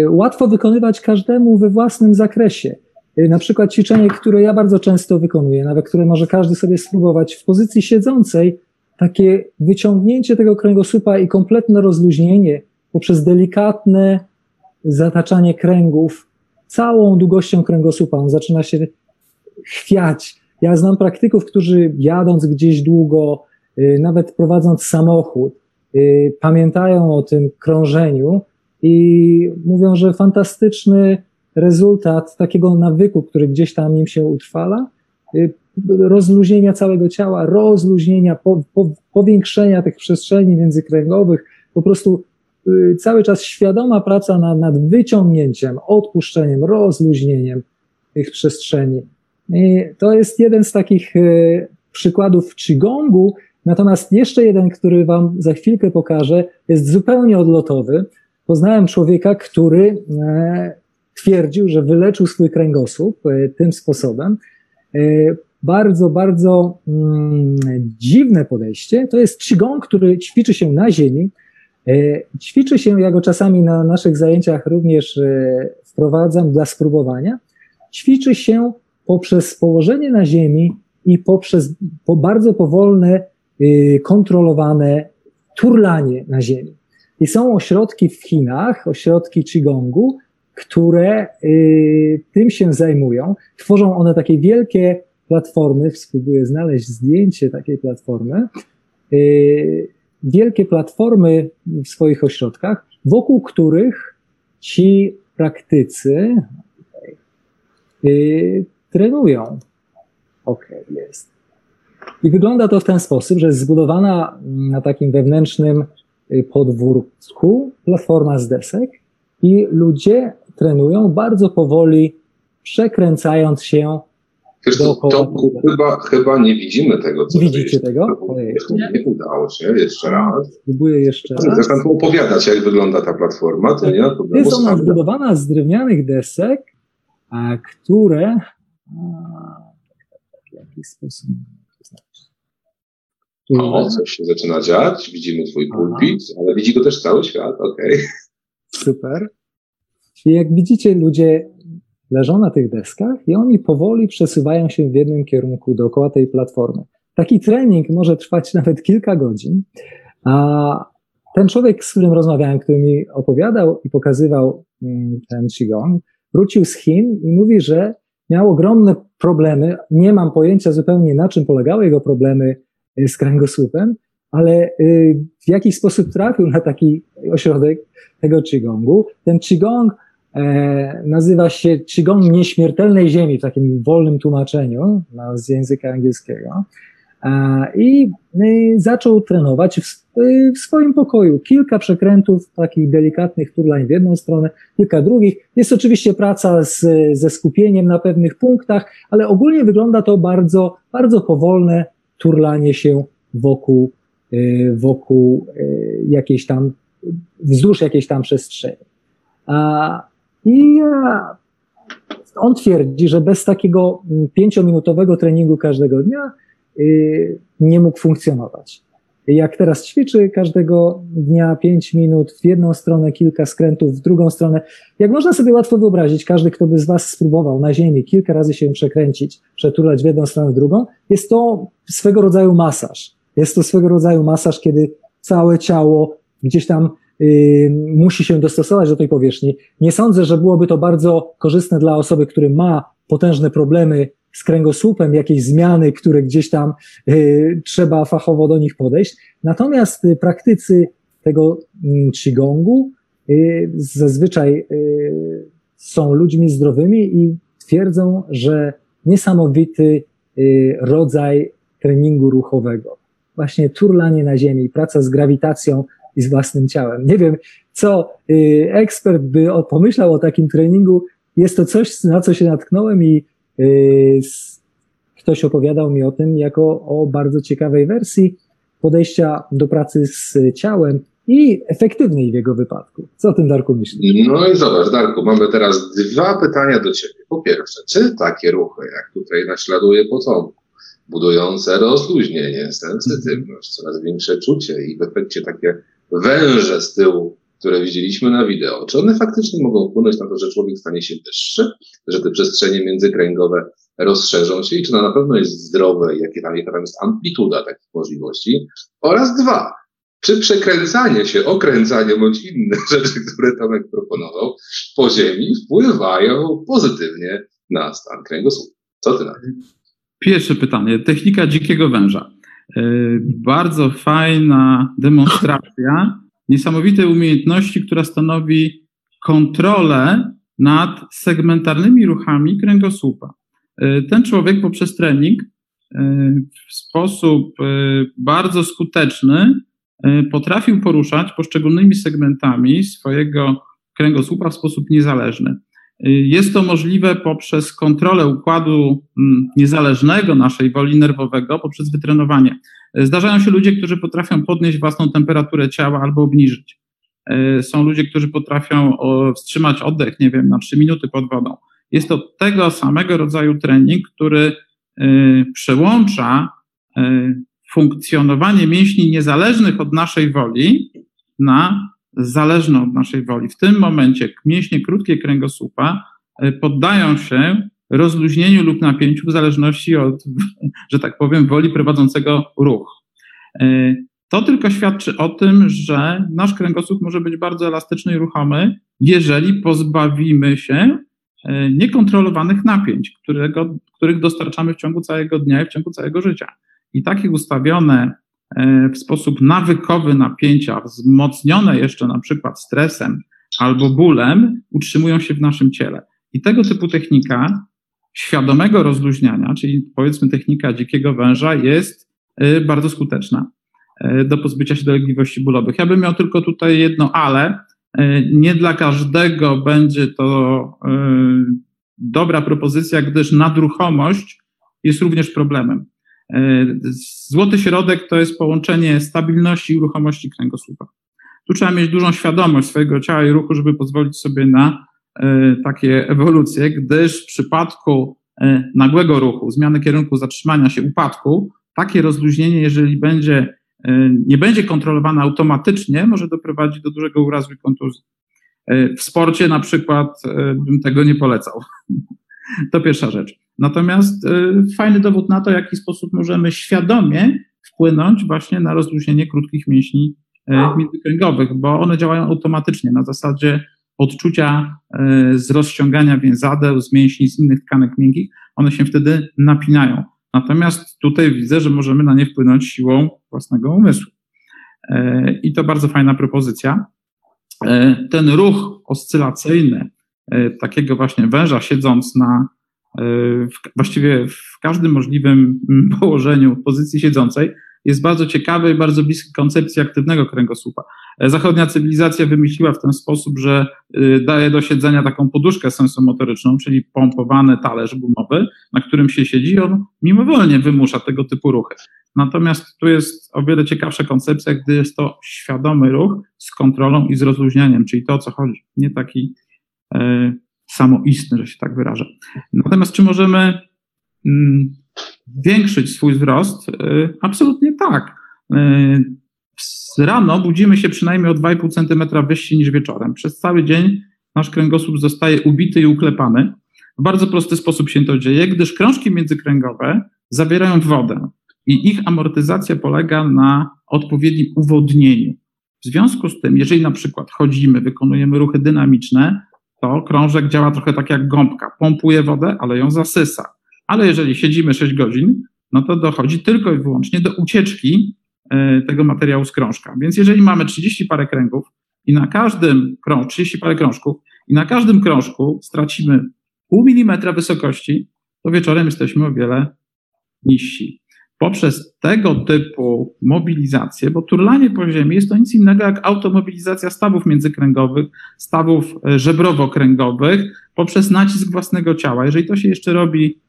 łatwo wykonywać każdemu we własnym zakresie. Y, na przykład ćwiczenie, które ja bardzo często wykonuję, nawet które może każdy sobie spróbować w pozycji siedzącej, takie wyciągnięcie tego kręgosłupa i kompletne rozluźnienie poprzez delikatne zataczanie kręgów całą długością kręgosłupa. On zaczyna się chwiać. Ja znam praktyków, którzy jadąc gdzieś długo, y, nawet prowadząc samochód, pamiętają o tym krążeniu i mówią, że fantastyczny rezultat takiego nawyku, który gdzieś tam im się utrwala, y, rozluźnienia całego ciała, rozluźnienia, po, po, powiększenia tych przestrzeni międzykręgowych, po prostu y, cały czas świadoma praca nad, nad wyciągnięciem, odpuszczeniem, rozluźnieniem tych przestrzeni. I to jest jeden z takich y, przykładów Qigongu, natomiast jeszcze jeden, który Wam za chwilkę pokażę, jest zupełnie odlotowy. Poznałem człowieka, który e, twierdził, że wyleczył swój kręgosłup e, tym sposobem. E, bardzo, bardzo mm, dziwne podejście. To jest Qigong, który ćwiczy się na ziemi. Ćwiczy się, ja go czasami na naszych zajęciach również wprowadzam dla spróbowania. Ćwiczy się poprzez położenie na ziemi i poprzez po bardzo powolne, kontrolowane turlanie na ziemi. I są ośrodki w Chinach, ośrodki Qigongu, które y, tym się zajmują. Tworzą one takie wielkie platformy, spróbuję znaleźć zdjęcie takiej platformy, y, wielkie platformy w swoich ośrodkach, wokół których ci praktycy y, trenują. Ok, jest. I wygląda to w ten sposób, że jest zbudowana na takim wewnętrznym podwórku platforma z desek i ludzie trenują bardzo powoli, przekręcając się Wiesz, dookoła. To, to chyba, chyba nie widzimy tego, co Widzicie tego? Nie, nie udało się, jeszcze raz. Spróbuję jeszcze raz. Tu opowiadać, jak wygląda ta platforma, to nie? To jest ona zbudowana z drewnianych desek, a które... A, w jaki sposób o, coś się zaczyna dziać, widzimy twój pulpit, ale widzi go też cały świat, okej. Okay. Super. Czyli jak widzicie, ludzie leżą na tych deskach i oni powoli przesuwają się w jednym kierunku dookoła tej platformy. taki trening może trwać nawet kilka godzin, a ten człowiek, z którym rozmawiałem, który mi opowiadał i pokazywał mm, ten Qigong, wrócił z Chin i mówi, że miał ogromne problemy. Nie mam pojęcia zupełnie na czym polegały jego problemy z kręgosłupem, ale y, w jakiś sposób trafił na taki ośrodek tego Qigongu. Ten Qigong e, nazywa się Qigong Nieśmiertelnej Ziemi w takim wolnym tłumaczeniu z języka angielskiego. I y, zaczął trenować w, y, w, swoim pokoju. Kilka przekrętów, takich delikatnych turlań w jedną stronę, kilka drugich. Jest oczywiście praca z, ze skupieniem na pewnych punktach, ale ogólnie wygląda to bardzo, bardzo powolne turlanie się wokół, y, wokół jakiejś tam, wzdłuż jakiejś tam przestrzeni. I on twierdzi, że bez takiego mm, pięciominutowego treningu każdego dnia Y, nie mógł funkcjonować. Jak teraz ćwiczy każdego dnia 5 minut w jedną stronę, kilka skrętów w drugą stronę, jak można sobie łatwo wyobrazić, każdy, kto by z Was spróbował na ziemi kilka razy się przekręcić, przeturlać w jedną stronę, w drugą, jest to swego rodzaju masaż. Jest to swego rodzaju masaż, kiedy całe ciało gdzieś tam yy, musi się dostosować do tej powierzchni. Nie sądzę, że byłoby to bardzo korzystne dla osoby, która ma potężne problemy z kręgosłupem, jakieś zmiany, które gdzieś tam y, trzeba fachowo do nich podejść. Natomiast y, praktycy tego y, Qigongu y, zazwyczaj y, są ludźmi zdrowymi i twierdzą, że niesamowity rodzaj treningu ruchowego. Właśnie turlanie na ziemi, praca z grawitacją i z własnym ciałem. Nie wiem, co ekspert by pomyślał o takim treningu. Jest to coś, na co się natknąłem i ktoś opowiadał mi o tym jako o bardzo ciekawej wersji podejścia do pracy z ciałem i efektywnej w jego wypadku. Co o tym, Darku, myślisz? No i zobacz, Darku, mamy teraz dwa pytania do Ciebie. Po pierwsze, czy takie ruchy, jak tutaj naśladuje potomku, budujące rozluźnienie, sensytywność, coraz większe czucie i w efekcie takie węże z tyłu które widzieliśmy na wideo, czy one faktycznie mogą wpłynąć na to, że człowiek stanie się wyższy, że te przestrzenie międzykręgowe rozszerzą się i czy to na pewno jest zdrowe, jakie tam, jaka tam jest amplituda takich możliwości. Oraz dwa, czy przekręcanie się, okręcanie bądź inne rzeczy, które Tomek proponował po ziemi wpływają pozytywnie na stan kręgosłupa. Co ty na to? Pierwsze pytanie. Technika dzikiego węża. Yy, bardzo fajna demonstracja niesamowitej umiejętności, która stanowi kontrolę nad segmentarnymi ruchami kręgosłupa. E, ten człowiek poprzez trening e, w sposób e, bardzo skuteczny potrafił poruszać poszczególnymi segmentami swojego kręgosłupa w sposób niezależny. Jest to możliwe poprzez kontrolę układu mm, niezależnego naszej woli nerwowego, poprzez wytrenowanie. Zdarzają się ludzie, którzy potrafią podnieść własną temperaturę ciała albo obniżyć. E, są ludzie, którzy potrafią wstrzymać oddech, nie wiem, na 3 minuty pod wodą. Jest to tego samego rodzaju trening, który e, przełącza e, funkcjonowanie mięśni niezależnych od naszej woli na zależne od naszej woli. W tym momencie mięśnie krótkie kręgosłupa poddają się rozluźnieniu lub napięciu w zależności od, że tak powiem, woli prowadzącego ruch. E, to tylko świadczy o tym, że nasz kręgosłup może być bardzo elastyczny i ruchomy, jeżeli pozbawimy się e, niekontrolowanych napięć, którego, których dostarczamy w ciągu całego dnia i w ciągu całego życia. I takie ustawione e, w sposób nawykowy napięcia, wzmocnione jeszcze na przykład stresem albo bólem, utrzymują się w naszym ciele. I tego typu technika świadomego rozluźniania, czyli powiedzmy technika dzikiego węża, jest y, bardzo skuteczna y, do pozbycia się dolegliwości bólowych. Ja bym miał tylko tutaj jedno ale. Y, nie dla każdego będzie to dobra propozycja, gdyż nadruchomość jest również problemem. Złoty środek to jest połączenie stabilności i ruchomości kręgosłupa. Tu trzeba mieć dużą świadomość swojego ciała i ruchu, żeby pozwolić sobie na takie ewolucje, gdyż w przypadku e, nagłego ruchu, zmiany kierunku zatrzymania się, upadku, takie rozluźnienie, jeżeli będzie, e, nie będzie kontrolowane automatycznie, może doprowadzić do dużego urazu i kontuzji. W sporcie na przykład bym tego nie polecał. To pierwsza rzecz. Natomiast fajny dowód na to, w jaki sposób możemy świadomie wpłynąć właśnie na rozluźnienie krótkich mięśni międzykręgowych, bo one działają automatycznie na zasadzie odczucia z rozciągania więzadeł, z mięśni, z innych tkanek miękkich, one się wtedy napinają. Natomiast tutaj widzę, że możemy na nie wpłynąć siłą własnego umysłu. E, I to bardzo fajna propozycja. E, ten ruch oscylacyjny, e, takiego właśnie węża siedząc na właściwie w każdym możliwym położeniu, pozycji siedzącej, jest bardzo ciekawy i bardzo bliski koncepcji aktywnego kręgosłupa. E, zachodnia cywilizacja wymyśliła w ten sposób, że y, daje do siedzenia taką poduszkę sensomotoryczną, czyli pompowany talerz gumowy, na którym się siedzi, on mimowolnie wymusza tego typu ruchy. Natomiast tu jest o wiele ciekawsza koncepcja, gdy jest to świadomy ruch z kontrolą i z rozluźnianiem, czyli to, o co chodzi. Nie taki e, samoistny, że się tak wyrażę. Natomiast czy możemy mm, zwiększyć swój wzrost? Y, absolutnie tak. Y, rano budzimy się przynajmniej o 2,5 cm wyżsi niż wieczorem. Przez cały dzień nasz kręgosłup zostaje ubity i uklepany. W bardzo prosty sposób się to dzieje, gdyż krążki międzykręgowe zawierają wodę i ich amortyzacja polega na odpowiednim uwodnieniu. W związku z tym, jeżeli na przykład chodzimy, wykonujemy ruchy dynamiczne, to krążek działa trochę tak jak gąbka. Pompuje wodę, ale ją zasysa ale jeżeli siedzimy 6 godzin, no to dochodzi tylko i wyłącznie do ucieczki e, tego materiału z krążka. Więc jeżeli mamy 30 parę kręgów i na każdym krążku, 30 parę krążków i na każdym krążku stracimy pół milimetra wysokości, to wieczorem jesteśmy o wiele niżsi. Poprzez tego typu mobilizację, bo turlanie po ziemi jest to nic innego jak automobilizacja stawów międzykręgowych, stawów e, żebrowo-kręgowych poprzez nacisk własnego ciała. Jeżeli to się jeszcze robi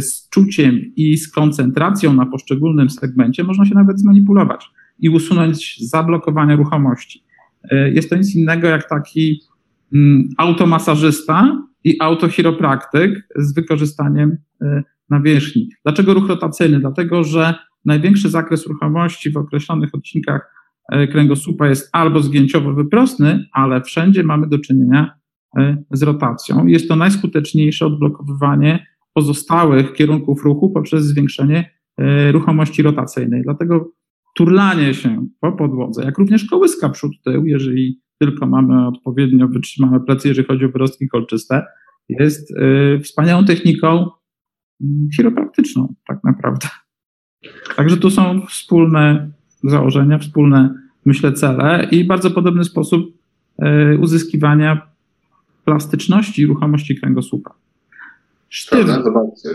z czuciem i z koncentracją na poszczególnym segmencie można się nawet zmanipulować i usunąć zablokowania ruchomości. E, jest to nic innego jak taki mm, automasażysta i autochiropraktyk z wykorzystaniem e, nawierzchni. Dlaczego ruch rotacyjny? Dlatego, że największy zakres ruchomości w określonych odcinkach kręgosłupa jest albo zgięciowo-wyprostny, ale wszędzie mamy do czynienia z rotacją. Jest to najskuteczniejsze odblokowywanie pozostałych kierunków ruchu poprzez zwiększenie e, ruchomości rotacyjnej. Dlatego turlanie się po podłodze, jak również kołyska przód-tył, jeżeli tylko mamy odpowiednio wytrzymane plecy, jeżeli chodzi o wyrostki kolczyste, jest e, wspaniałą techniką mm, chiropraktyczną tak naprawdę. Także tu są wspólne założenia, wspólne, myślę, cele i bardzo podobny sposób e, uzyskiwania plastyczności i ruchomości kręgosłupa. Sztywne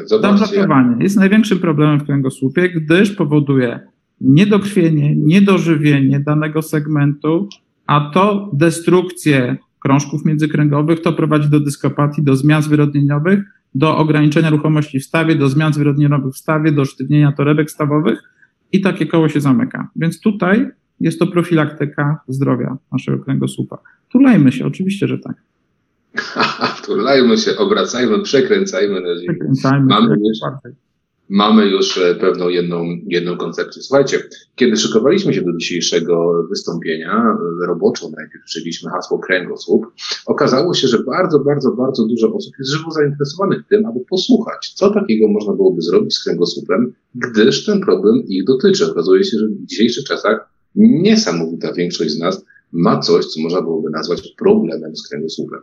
zablokowanie jest największym problemem w kręgosłupie, gdyż powoduje niedokrwienie, niedożywienie danego segmentu, a to destrukcję krążków międzykręgowych, to prowadzi do dyskopatii, do zmian zwyrodnieniowych, do ograniczenia ruchomości w stawie, do zmian zwyrodnieniowych w stawie, do sztywnienia torebek stawowych i takie koło się zamyka. Więc tutaj jest to profilaktyka zdrowia naszego kręgosłupa. Tulejmy się, oczywiście, że tak. Turlajmy się, obracajmy, przekręcajmy. Przekręcajmy. Mamy już, mamy już e, pewną jedną, jedną koncepcję. Słuchajcie, kiedy szykowaliśmy się do dzisiejszego wystąpienia, e, roboczo najpierw przyjęliśmy hasło kręgosłup, okazało się, że bardzo, bardzo, bardzo dużo osób jest żywo zainteresowanych tym, aby posłuchać, co takiego można byłoby zrobić z kręgosłupem, gdyż ten problem ich dotyczy. Okazuje się, że w dzisiejszych czasach niesamowita większość z nas ma coś, co można byłoby nazwać problemem z kręgosłupem.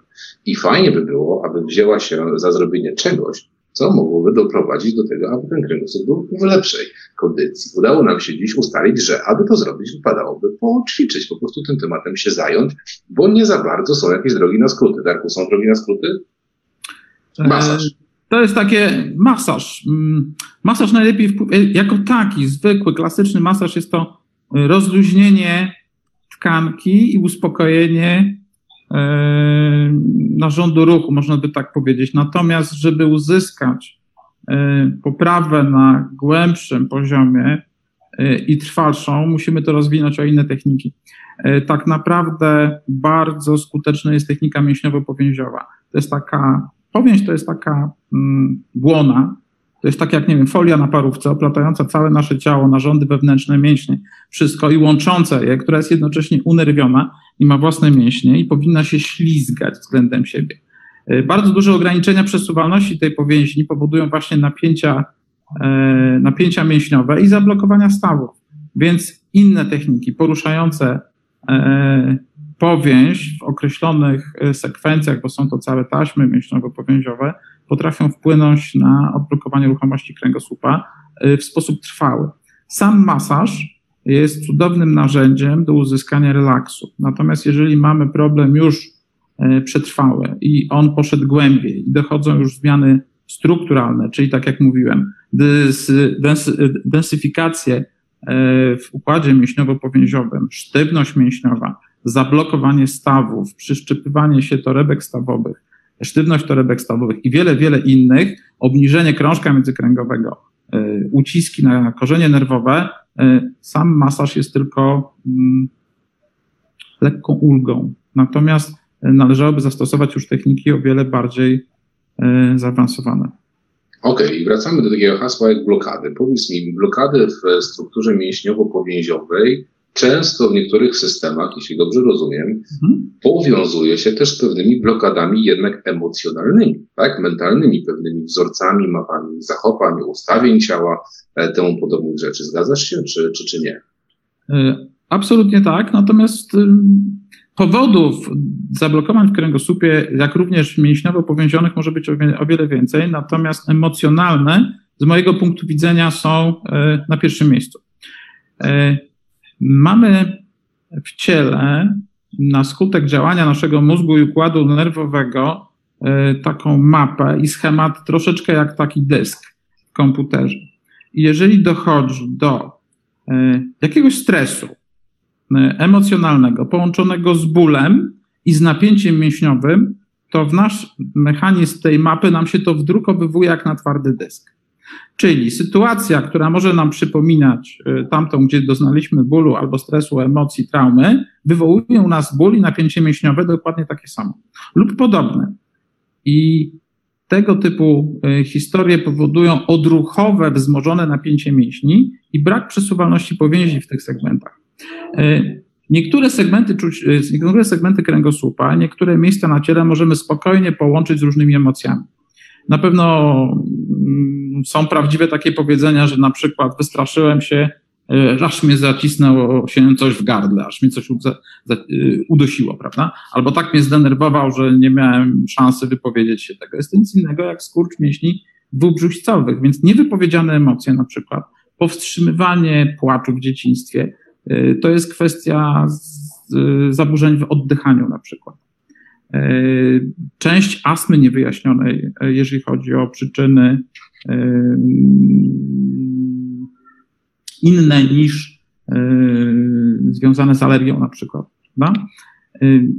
I fajnie by było, aby wzięła się za zrobienie czegoś, co mogłoby doprowadzić do tego, aby ten kręgosłup był w lepszej kondycji. Udało nam się dziś ustalić, że aby to zrobić, wypadałoby poćwiczyć, po prostu tym tematem się zająć, bo nie za bardzo są jakieś drogi na skróty. Darku, są drogi na skróty? Masaż. To jest takie masaż. Mm, masaż najlepiej, jako taki, zwykły, klasyczny masaż jest to rozluźnienie tkanki i uspokojenie e, narządu ruchu, można by tak powiedzieć. Natomiast, żeby uzyskać e, poprawę na głębszym poziomie e, i trwalszą, musimy to rozwinąć o inne techniki. Tak naprawdę bardzo skuteczna jest technika mięśniowo-powięziowa. To jest taka, powięź to jest taka mm, błona, to jest tak jak, nie wiem, folia na parówce oplatająca całe nasze ciało, narządy wewnętrzne, mięśnie, wszystko i łącząca je, która jest jednocześnie unerwiona i ma własne mięśnie i powinna się ślizgać względem siebie. Bardzo duże ograniczenia przesuwalności tej powięźni powodują właśnie napięcia, napięcia mięśniowe i zablokowania stawów. Więc inne techniki poruszające powięź w określonych sekwencjach, bo są to całe taśmy mięśniowo-powięziowe, potrafią wpłynąć na odblokowanie ruchomości kręgosłupa w sposób trwały. Sam masaż jest cudownym narzędziem do uzyskania relaksu. Natomiast jeżeli mamy problem już e, przetrwały i on poszedł głębiej i dochodzą już zmiany strukturalne, czyli tak jak mówiłem, dys, dens, densyfikację e, w układzie mięśniowo-powięziowym, sztywność mięśniowa, zablokowanie stawów, przyszczypywanie się torebek stawowych, sztywność torebek stawowych i wiele, wiele innych, obniżenie krążka międzykręgowego, e, uciski na korzenie nerwowe, E, sam masaż jest tylko mm, lekką ulgą. Natomiast e, należałoby zastosować już techniki o wiele bardziej zaawansowane. Okej, okay, wracamy do takiego hasła jak blokady. Powiedz mi, blokady w strukturze mięśniowo-powięziowej często w niektórych systemach, jeśli dobrze rozumiem, mhm. powiązuje się też z pewnymi blokadami jednak emocjonalnymi, tak? mentalnymi, pewnymi wzorcami, mapami zachowań, ustawień ciała, e, temu podobnych rzeczy. Zgadzasz się, czy, czy, czy nie? E, absolutnie tak, natomiast powodów zablokowań w kręgosłupie, jak również mięśniowo powięzionych może być o wiele więcej, natomiast emocjonalne z mojego punktu widzenia są e, na pierwszym miejscu. Mamy w ciele na skutek działania naszego mózgu i układu nerwowego e, taką mapę i schemat troszeczkę jak taki dysk w komputerze. I jeżeli dochodzi do e, jakiegoś stresu e, emocjonalnego połączonego z bólem i z napięciem mięśniowym, to w nasz mechanizm tej mapy nam się to wdrukowywuje jak na twardy dysk. Czyli sytuacja, która może nam przypominać y, tamtą, gdzie doznaliśmy bólu albo stresu, emocji, traumy, wywołuje u nas ból i napięcie mięśniowe dokładnie takie samo lub podobne. I tego typu y, historie powodują odruchowe, wzmożone napięcie mięśni i brak przesuwalności powięzi w tych segmentach. Y, niektóre segmenty, niektóre segmenty kręgosłupa, niektóre miejsca na ciele możemy spokojnie połączyć z różnymi emocjami. Na pewno mm, są prawdziwe takie powiedzenia, że na przykład wystraszyłem się, e, aż mnie zacisnęło się coś w gardle, aż mnie coś e, udosiło, prawda? Albo tak mnie zdenerwował, że nie miałem szansy wypowiedzieć się tego. Jest to nic innego jak skurcz mięśni dwubrzuścowych, więc niewypowiedziane emocje na przykład, powstrzymywanie płaczu w dzieciństwie, e, to jest kwestia zaburzeń w oddychaniu na przykład. E, część astmy niewyjaśnionej, e, jeżeli chodzi o przyczyny e, inne niż związane z alergią na przykład. Prawda?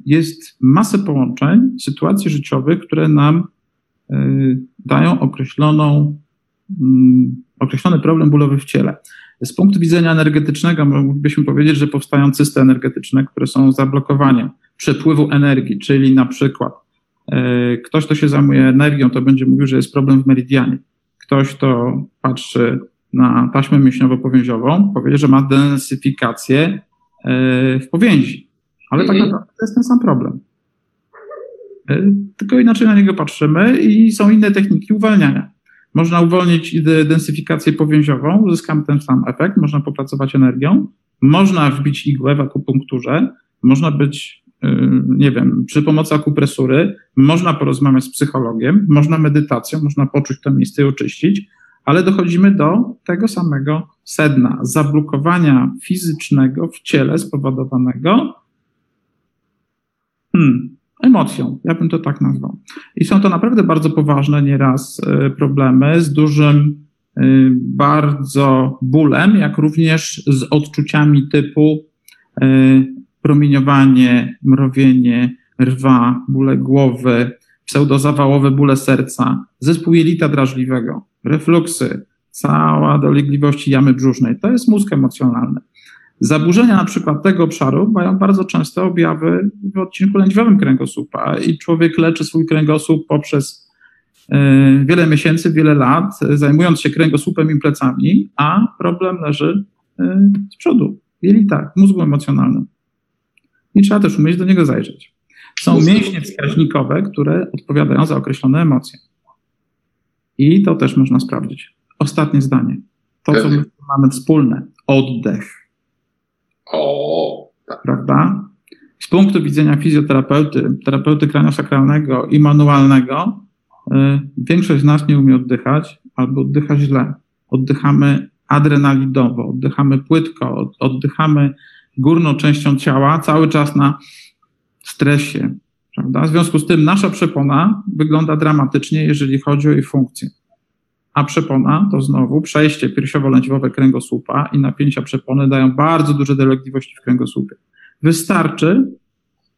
Jest masę połączeń, sytuacji życiowych, które nam dają określoną, mm, określony problem bólowy w ciele. Z punktu widzenia energetycznego moglibyśmy powiedzieć, że powstają cysty energetyczne, które są zablokowaniem przepływu energii, czyli na przykład e, ktoś, kto się zajmuje energią, to będzie mówił, że jest problem w meridianie. Ktoś, kto patrzy na taśmę mięśniowo-powięziową, powie, że ma densyfikację e, w powięzi. Ale tak mhm. naprawdę to jest ten sam problem. E, tylko inaczej na niego patrzymy i są inne techniki uwalniania. Można uwolnić densyfikację powięziową, uzyskamy ten sam efekt, można popracować energią, można wbić igłę w akupunkturze, można być Y, nie wiem, przy pomocy akupresury można porozmawiać z psychologiem, można medytacją, można poczuć to miejsce i oczyścić, ale dochodzimy do tego samego sedna, zablokowania fizycznego w ciele spowodowanego hmm, emocją, ja bym to tak nazwał. I są to naprawdę bardzo poważne nieraz y, problemy z dużym y, bardzo bólem, jak również z odczuciami typu promieniowanie, mrowienie, rwa, bóle głowy, pseudozawałowe bóle serca, zespół jelita drażliwego, refluksy, cała dolegliwości jamy brzusznej. To jest mózg emocjonalny. Zaburzenia na przykład tego obszaru mają bardzo często objawy w odcinku lędźwiowym kręgosłupa i człowiek leczy swój kręgosłup poprzez e, wiele miesięcy, wiele lat, zajmując się kręgosłupem i plecami, a problem leży e, z przodu, w jelitach, w mózgu emocjonalnym i trzeba też umieć do niego zajrzeć. Są mięśnie wskaźnikowe, które odpowiadają za określone emocje. I to też można sprawdzić. Ostatnie zdanie. To, co my mamy wspólne. Oddech. O, tak. Prawda? Z punktu widzenia fizjoterapeuty, terapeuty kraniosakralnego i manualnego, y, większość z nas nie umie oddychać albo oddycha źle. Oddychamy adrenalidowo, oddychamy płytko, oddychamy górną częścią ciała, cały czas na stresie. Prawda? W związku z tym nasza przepona wygląda dramatycznie, jeżeli chodzi o jej funkcję. A przepona to znowu przejście piersiowo-lędźwiowe kręgosłupa i napięcia przepony dają bardzo duże dolegliwości w kręgosłupie. Wystarczy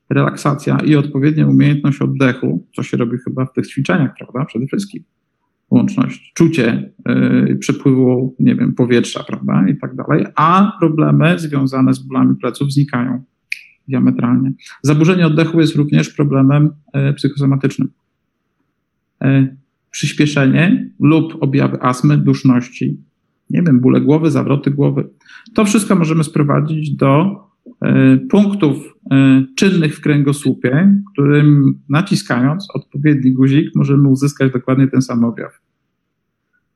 relaksacja i odpowiednia umiejętność oddechu, co się robi chyba w tych ćwiczeniach, prawda? Przede wszystkim łączność, czucie yy, przepływu, nie wiem, powietrza, prawda, i tak dalej, a problemy związane z bólami pleców znikają diametralnie. Zaburzenie oddechu jest również problemem yy, psychosomatycznym. Yy, przyspieszenie lub objawy astmy, duszności, nie wiem, bóle głowy, zawroty głowy. To wszystko możemy sprowadzić do E, punktów e, czynnych w kręgosłupie, którym naciskając odpowiedni guzik możemy uzyskać dokładnie ten sam objaw.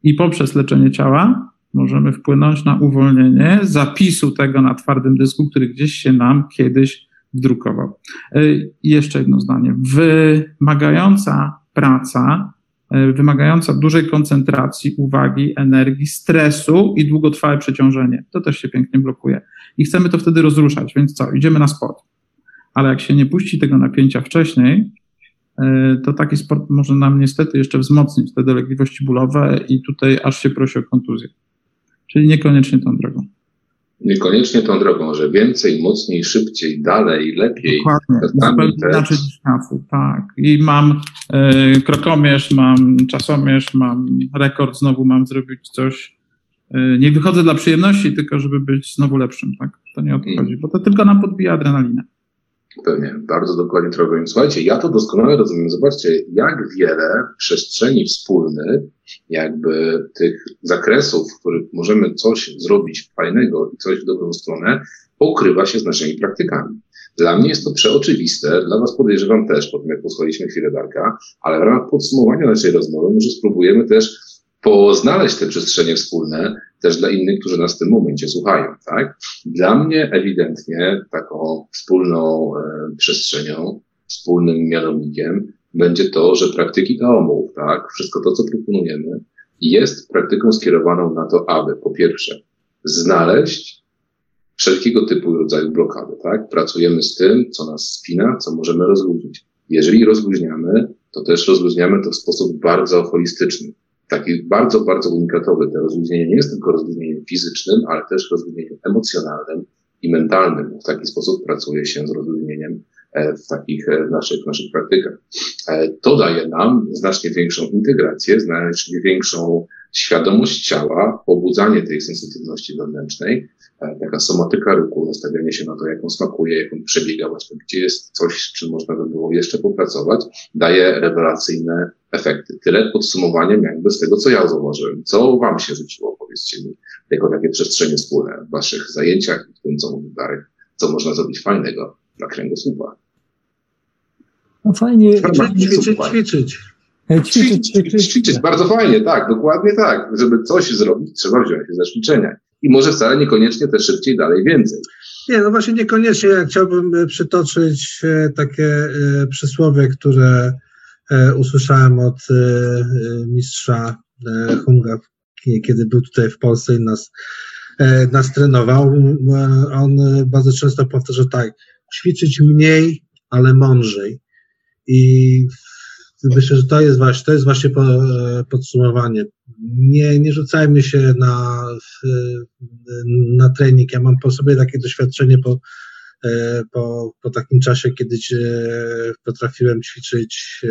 I poprzez leczenie ciała możemy wpłynąć na uwolnienie zapisu tego na twardym dysku, który gdzieś się nam kiedyś wdrukował. E, jeszcze jedno zdanie. Wymagająca praca, wymagająca dużej koncentracji, uwagi, energii, stresu i długotrwałe przeciążenie. To też się pięknie blokuje i chcemy to wtedy rozruszać, więc co, idziemy na sport. Ale jak się nie puści tego napięcia wcześniej, e, to taki sport może nam niestety jeszcze wzmocnić te dolegliwości bólowe i tutaj aż się prosi o kontuzję. Czyli niekoniecznie tą drogą. Niekoniecznie tą drogą, że więcej, mocniej, szybciej, dalej, lepiej. Dokładnie, zupełnie inaczej niż tak. I mam e, krokomierz, mam czasomierz, mam rekord, znowu mam zrobić coś Y, nie wychodzę dla przyjemności, tylko żeby być znowu lepszym, tak? To nie o to mm. chodzi, bo to tylko nam podbija adrenalinę. Pewnie, bardzo dokładnie to rozumiem. Słuchajcie, ja to doskonale rozumiem. Zobaczcie, jak wiele przestrzeni wspólnych, jakby tych zakresów, w których możemy coś zrobić fajnego i coś w dobrą stronę, pokrywa się z naszymi praktykami. Dla mnie jest to przeoczywiste, dla Was podejrzewam też, po tym jak posłuchaliśmy chwilę Darka, ale w ramach podsumowania naszej rozmowy może spróbujemy też poznaleźć te przestrzenie wspólne też dla innych, którzy nas w tym momencie słuchają, tak? Dla mnie ewidentnie taką wspólną e, przestrzenią, wspólnym mianownikiem będzie to, że praktyki taomów, tak? Wszystko to, co proponujemy, jest praktyką skierowaną na to, aby po pierwsze znaleźć wszelkiego typu rodzaju blokady, tak? Pracujemy z tym, co nas spina, co możemy rozluźnić. Jeżeli rozluźniamy, to też rozluźniamy to w sposób bardzo holistyczny taki bardzo, bardzo unikatowy. To rozluźnienie nie jest tylko rozluźnieniem fizycznym, ale też rozluźnieniem emocjonalnym i mentalnym. W taki sposób pracuje się z rozluźnieniem e, w takich e, naszych, naszych praktykach. E, to daje nam znacznie większą integrację, znacznie większą świadomość ciała, pobudzanie tej sensytywności wewnętrznej, taka somatyka ruchu, nastawianie się na to, jak on smakuje, jak on przebiega, właśnie gdzie jest coś, z czym można by było jeszcze popracować, daje rewelacyjne efekty. Tyle podsumowaniem jakby z tego, co ja zauważyłem. Co wam się rzuciło, powiedzcie mi, jako takie przestrzenie wspólne w waszych zajęciach i w tym, co mówił Darek, co można zrobić fajnego na kręgosłupa? No fajnie. Ćwiczyć, ćwiczyć. Ćwiczyć, ćwiczyć, ćwiczyć. Bardzo fajnie, tak, dokładnie tak. Żeby coś zrobić, trzeba wziąć się za ćwiczenia. I może wcale niekoniecznie te szybciej, dalej, więcej. Nie, no właśnie niekoniecznie. Ja chciałbym e, przytoczyć e, takie e, przysłowie, które usłyszałem od mistrza Hunga, kiedy był tutaj w Polsce i nas, nas trenował. On bardzo często powtarza tak, ćwiczyć mniej, ale mądrzej. I myślę, że to jest właśnie, to jest właśnie podsumowanie. Nie, nie rzucajmy się na, na trening. Ja mam po sobie takie doświadczenie po, po, po takim czasie, kiedy potrafiłem ćwiczyć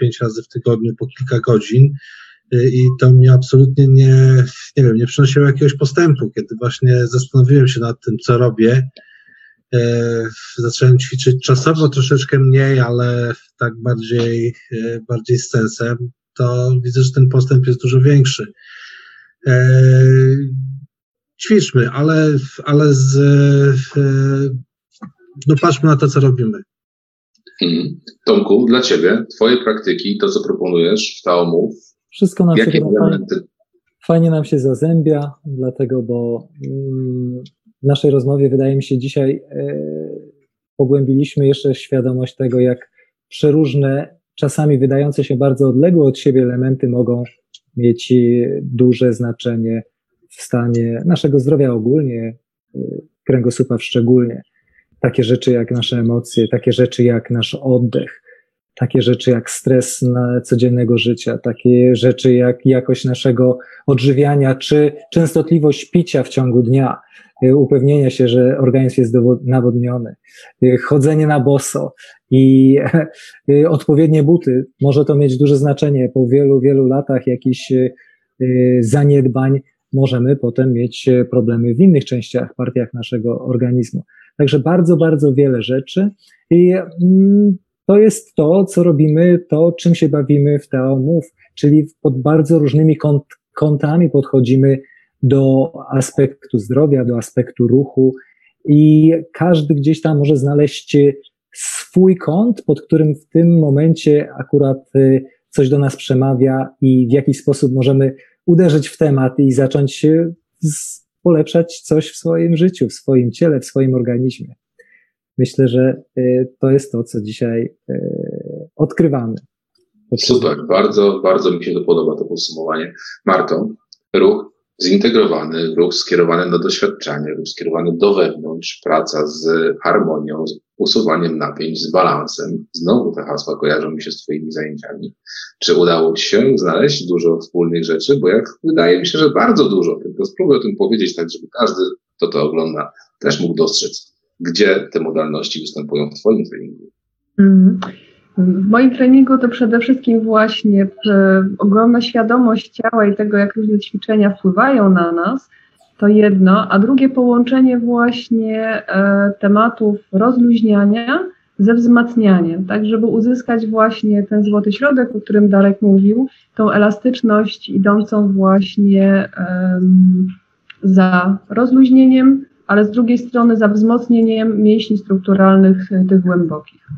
pięć razy w tygodniu po kilka godzin i to mnie absolutnie nie, nie wiem, nie przynosiło jakiegoś postępu, kiedy właśnie zastanowiłem się nad tym, co robię E, zacząłem ćwiczyć czasowo troszeczkę mniej, ale tak bardziej, e, bardziej z sensem, to widzę, że ten postęp jest dużo większy. E, ćwiczmy, ale, ale z, no patrzmy na to, co robimy. Mhm. Tomku, dla Ciebie, Twoje praktyki, to co proponujesz w Taomów, Wszystko nam się fajnie, fajnie nam się zazębia, dlatego, bo mm, w naszej rozmowie wydaje mi się dzisiaj e, pogłębiliśmy jeszcze świadomość tego, jak przeróżne, czasami wydające się bardzo odległe od siebie elementy mogą mieć duże znaczenie w stanie naszego zdrowia ogólnie, e, kręgosłupa szczególnie. Takie rzeczy jak nasze emocje, takie rzeczy jak nasz oddech, takie rzeczy jak stres na codziennego życia, takie rzeczy jak jakość naszego odżywiania, czy częstotliwość picia w ciągu dnia, y, upewnienie się, że organizm jest nawodniony, y, chodzenie na boso i y, odpowiednie buty. Może to mieć duże znaczenie po wielu, wielu latach jakichś zaniedbań. Możemy potem mieć problemy w innych częściach, partiach naszego organizmu. Także bardzo, bardzo wiele rzeczy. I mm, to jest to, co robimy, to czym się bawimy w Tao czyli pod bardzo różnymi kąt, kątami podchodzimy do aspektu zdrowia, do aspektu ruchu i każdy gdzieś tam może znaleźć swój kąt, pod którym w tym momencie akurat y, coś do nas przemawia i w jakiś sposób możemy uderzyć w temat i zacząć polepszać coś w swoim życiu, w swoim ciele, w swoim organizmie. Myślę, że y, to jest to, co dzisiaj y, odkrywamy. Super, bardzo, bardzo mi się to podoba, to podsumowanie. Marto, ruch zintegrowany, ruch skierowany na doświadczenie, ruch skierowany do wewnątrz, praca z harmonią, z usuwaniem napięć, z balansem. Znowu te hasła kojarzą mi się z Twoimi zajęciami. Czy udało Ci się znaleźć dużo wspólnych rzeczy? Bo jak wydaje mi się, że bardzo dużo, tylko spróbuj o tym powiedzieć tak, żeby każdy, kto to ogląda, też mógł dostrzec gdzie te modalności występują w Twoim treningu? Mm. W moim treningu to przede wszystkim właśnie ogromna świadomość ciała i tego, jak różne ćwiczenia wpływają na nas, to jedno, a drugie połączenie właśnie e, tematów rozluźniania ze wzmacnianiem, tak żeby uzyskać właśnie ten złoty środek, o którym Darek mówił, tą elastyczność idącą właśnie za rozluźnieniem, ale z drugiej strony za wzmocnieniem mięśni strukturalnych e, tych głębokich.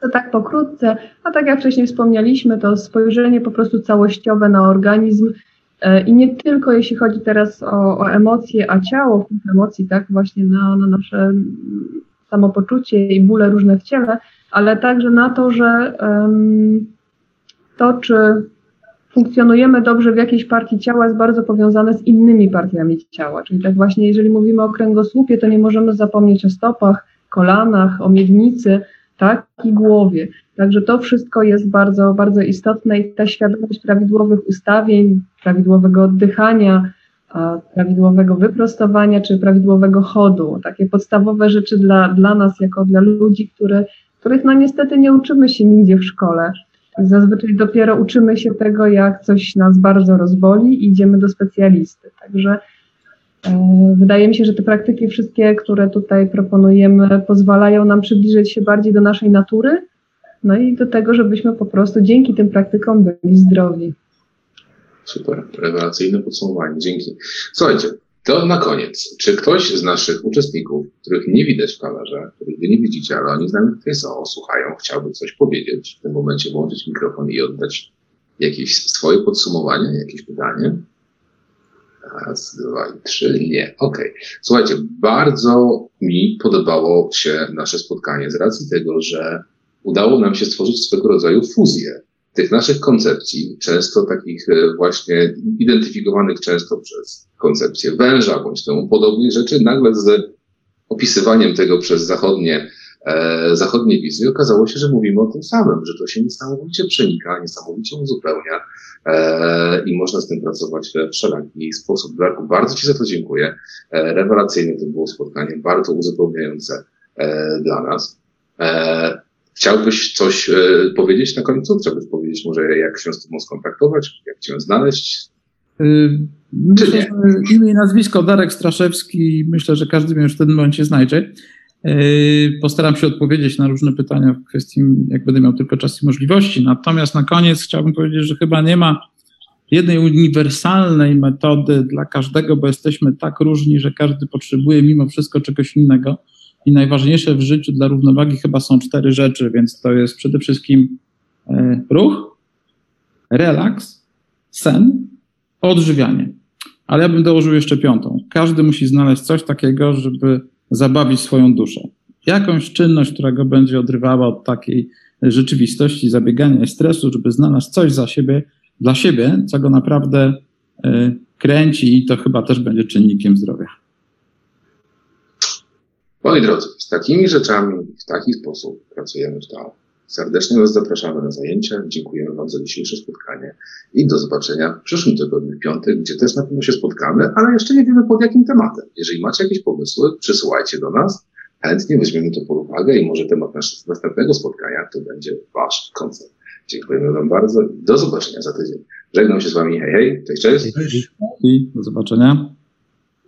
To tak pokrótce, a tak jak wcześniej wspomnieliśmy, to spojrzenie po prostu całościowe na organizm e, i nie tylko jeśli chodzi teraz o, o emocje, a ciało, wpływ emocji, tak, właśnie na, na nasze samopoczucie i bóle różne w ciele, ale także na to, że um, to, czy funkcjonujemy dobrze w jakiejś partii ciała jest bardzo powiązane z innymi partiami ciała. Czyli tak właśnie, jeżeli mówimy o kręgosłupie, to nie możemy zapomnieć o stopach, kolanach, o miednicy, tak, i głowie. Także to wszystko jest bardzo, bardzo istotne i ta świadomość prawidłowych ustawień, prawidłowego oddychania, prawidłowego wyprostowania czy prawidłowego chodu. Takie podstawowe rzeczy dla, dla nas, jako dla ludzi, które, których no niestety nie uczymy się nigdzie w szkole. Zazwyczaj dopiero uczymy się tego, jak coś nas bardzo rozboli i idziemy do specjalisty. Także wydaje mi się, że te praktyki wszystkie, które tutaj proponujemy, pozwalają nam przybliżyć się bardziej do naszej natury, no i do tego, żebyśmy po prostu dzięki tym praktykom byli zdrowi. Super, rewelacyjne podsumowanie, dzięki. Słuchajcie, to na koniec. Czy ktoś z naszych uczestników, których nie widać w kamerze, których wy nie widzicie, ale oni z nami tutaj są, słuchają, chciałby coś powiedzieć, w tym momencie włączyć mikrofon i oddać jakieś swoje podsumowanie, jakieś pytanie? Raz, dwa i trzy. Nie. Okej. Okay. Słuchajcie, bardzo mi podobało się nasze spotkanie z racji tego, że udało nam się stworzyć swego rodzaju fuzję tych naszych koncepcji, często takich e, właśnie identyfikowanych często przez koncepcję węża bądź temu podobnych rzeczy, nagle z opisywaniem tego przez zachodnie, e, zachodnie wizje okazało się, że mówimy o tym samym, że to się niesamowicie przenika, niesamowicie uzupełnia e, i można z tym pracować we wszelaki sposób. Darku, bardzo Ci za to dziękuję. E, rewelacyjne to było spotkanie, bardzo uzupełniające e, dla nas. E, Chciałbyś coś e, powiedzieć na końcu? Chciałbyś powiedzieć może, jak się z tobą skontaktować, jak cię znaleźć? Yy, myślę, imię i nazwisko Darek Straszewski. Myślę, że każdy mnie już w tym momencie znajdzie. Yy, postaram się odpowiedzieć na różne pytania w kwestii, jak będę miał tylko czas i możliwości. Natomiast na koniec chciałbym powiedzieć, że chyba nie ma jednej uniwersalnej metody dla każdego, bo jesteśmy tak różni, że każdy potrzebuje mimo wszystko czegoś innego I najważniejsze w życiu dla równowagi chyba są cztery rzeczy, więc to jest przede wszystkim e, ruch, relaks, sen, odżywianie. Ale ja bym dołożył jeszcze piątą. Każdy musi znaleźć coś takiego, żeby zabawić swoją duszę. Jakąś czynność, która go będzie odrywała od takiej rzeczywistości, zabiegania i stresu, żeby znaleźć coś za siebie, dla siebie, co go naprawdę y, kręci i to chyba też będzie czynnikiem zdrowia. Moi drodzy, z takimi rzeczami w taki sposób pracujemy w TAO. Serdecznie Was zapraszamy na zajęcia. Dziękujemy Wam za dzisiejsze spotkanie i do zobaczenia w przyszłym tygodniu, w piątek, gdzie też na pewno się spotkamy, ale jeszcze nie wiemy pod jakim tematem. Jeżeli macie jakieś pomysły, przysyłajcie do nas. Chętnie weźmiemy to pod uwagę i może temat następnego spotkania to będzie Wasz koncert. Dziękujemy Wam bardzo. Do zobaczenia za tydzień. Żegnam się z Wami. Hej, hej. Cześć, cześć. I do zobaczenia.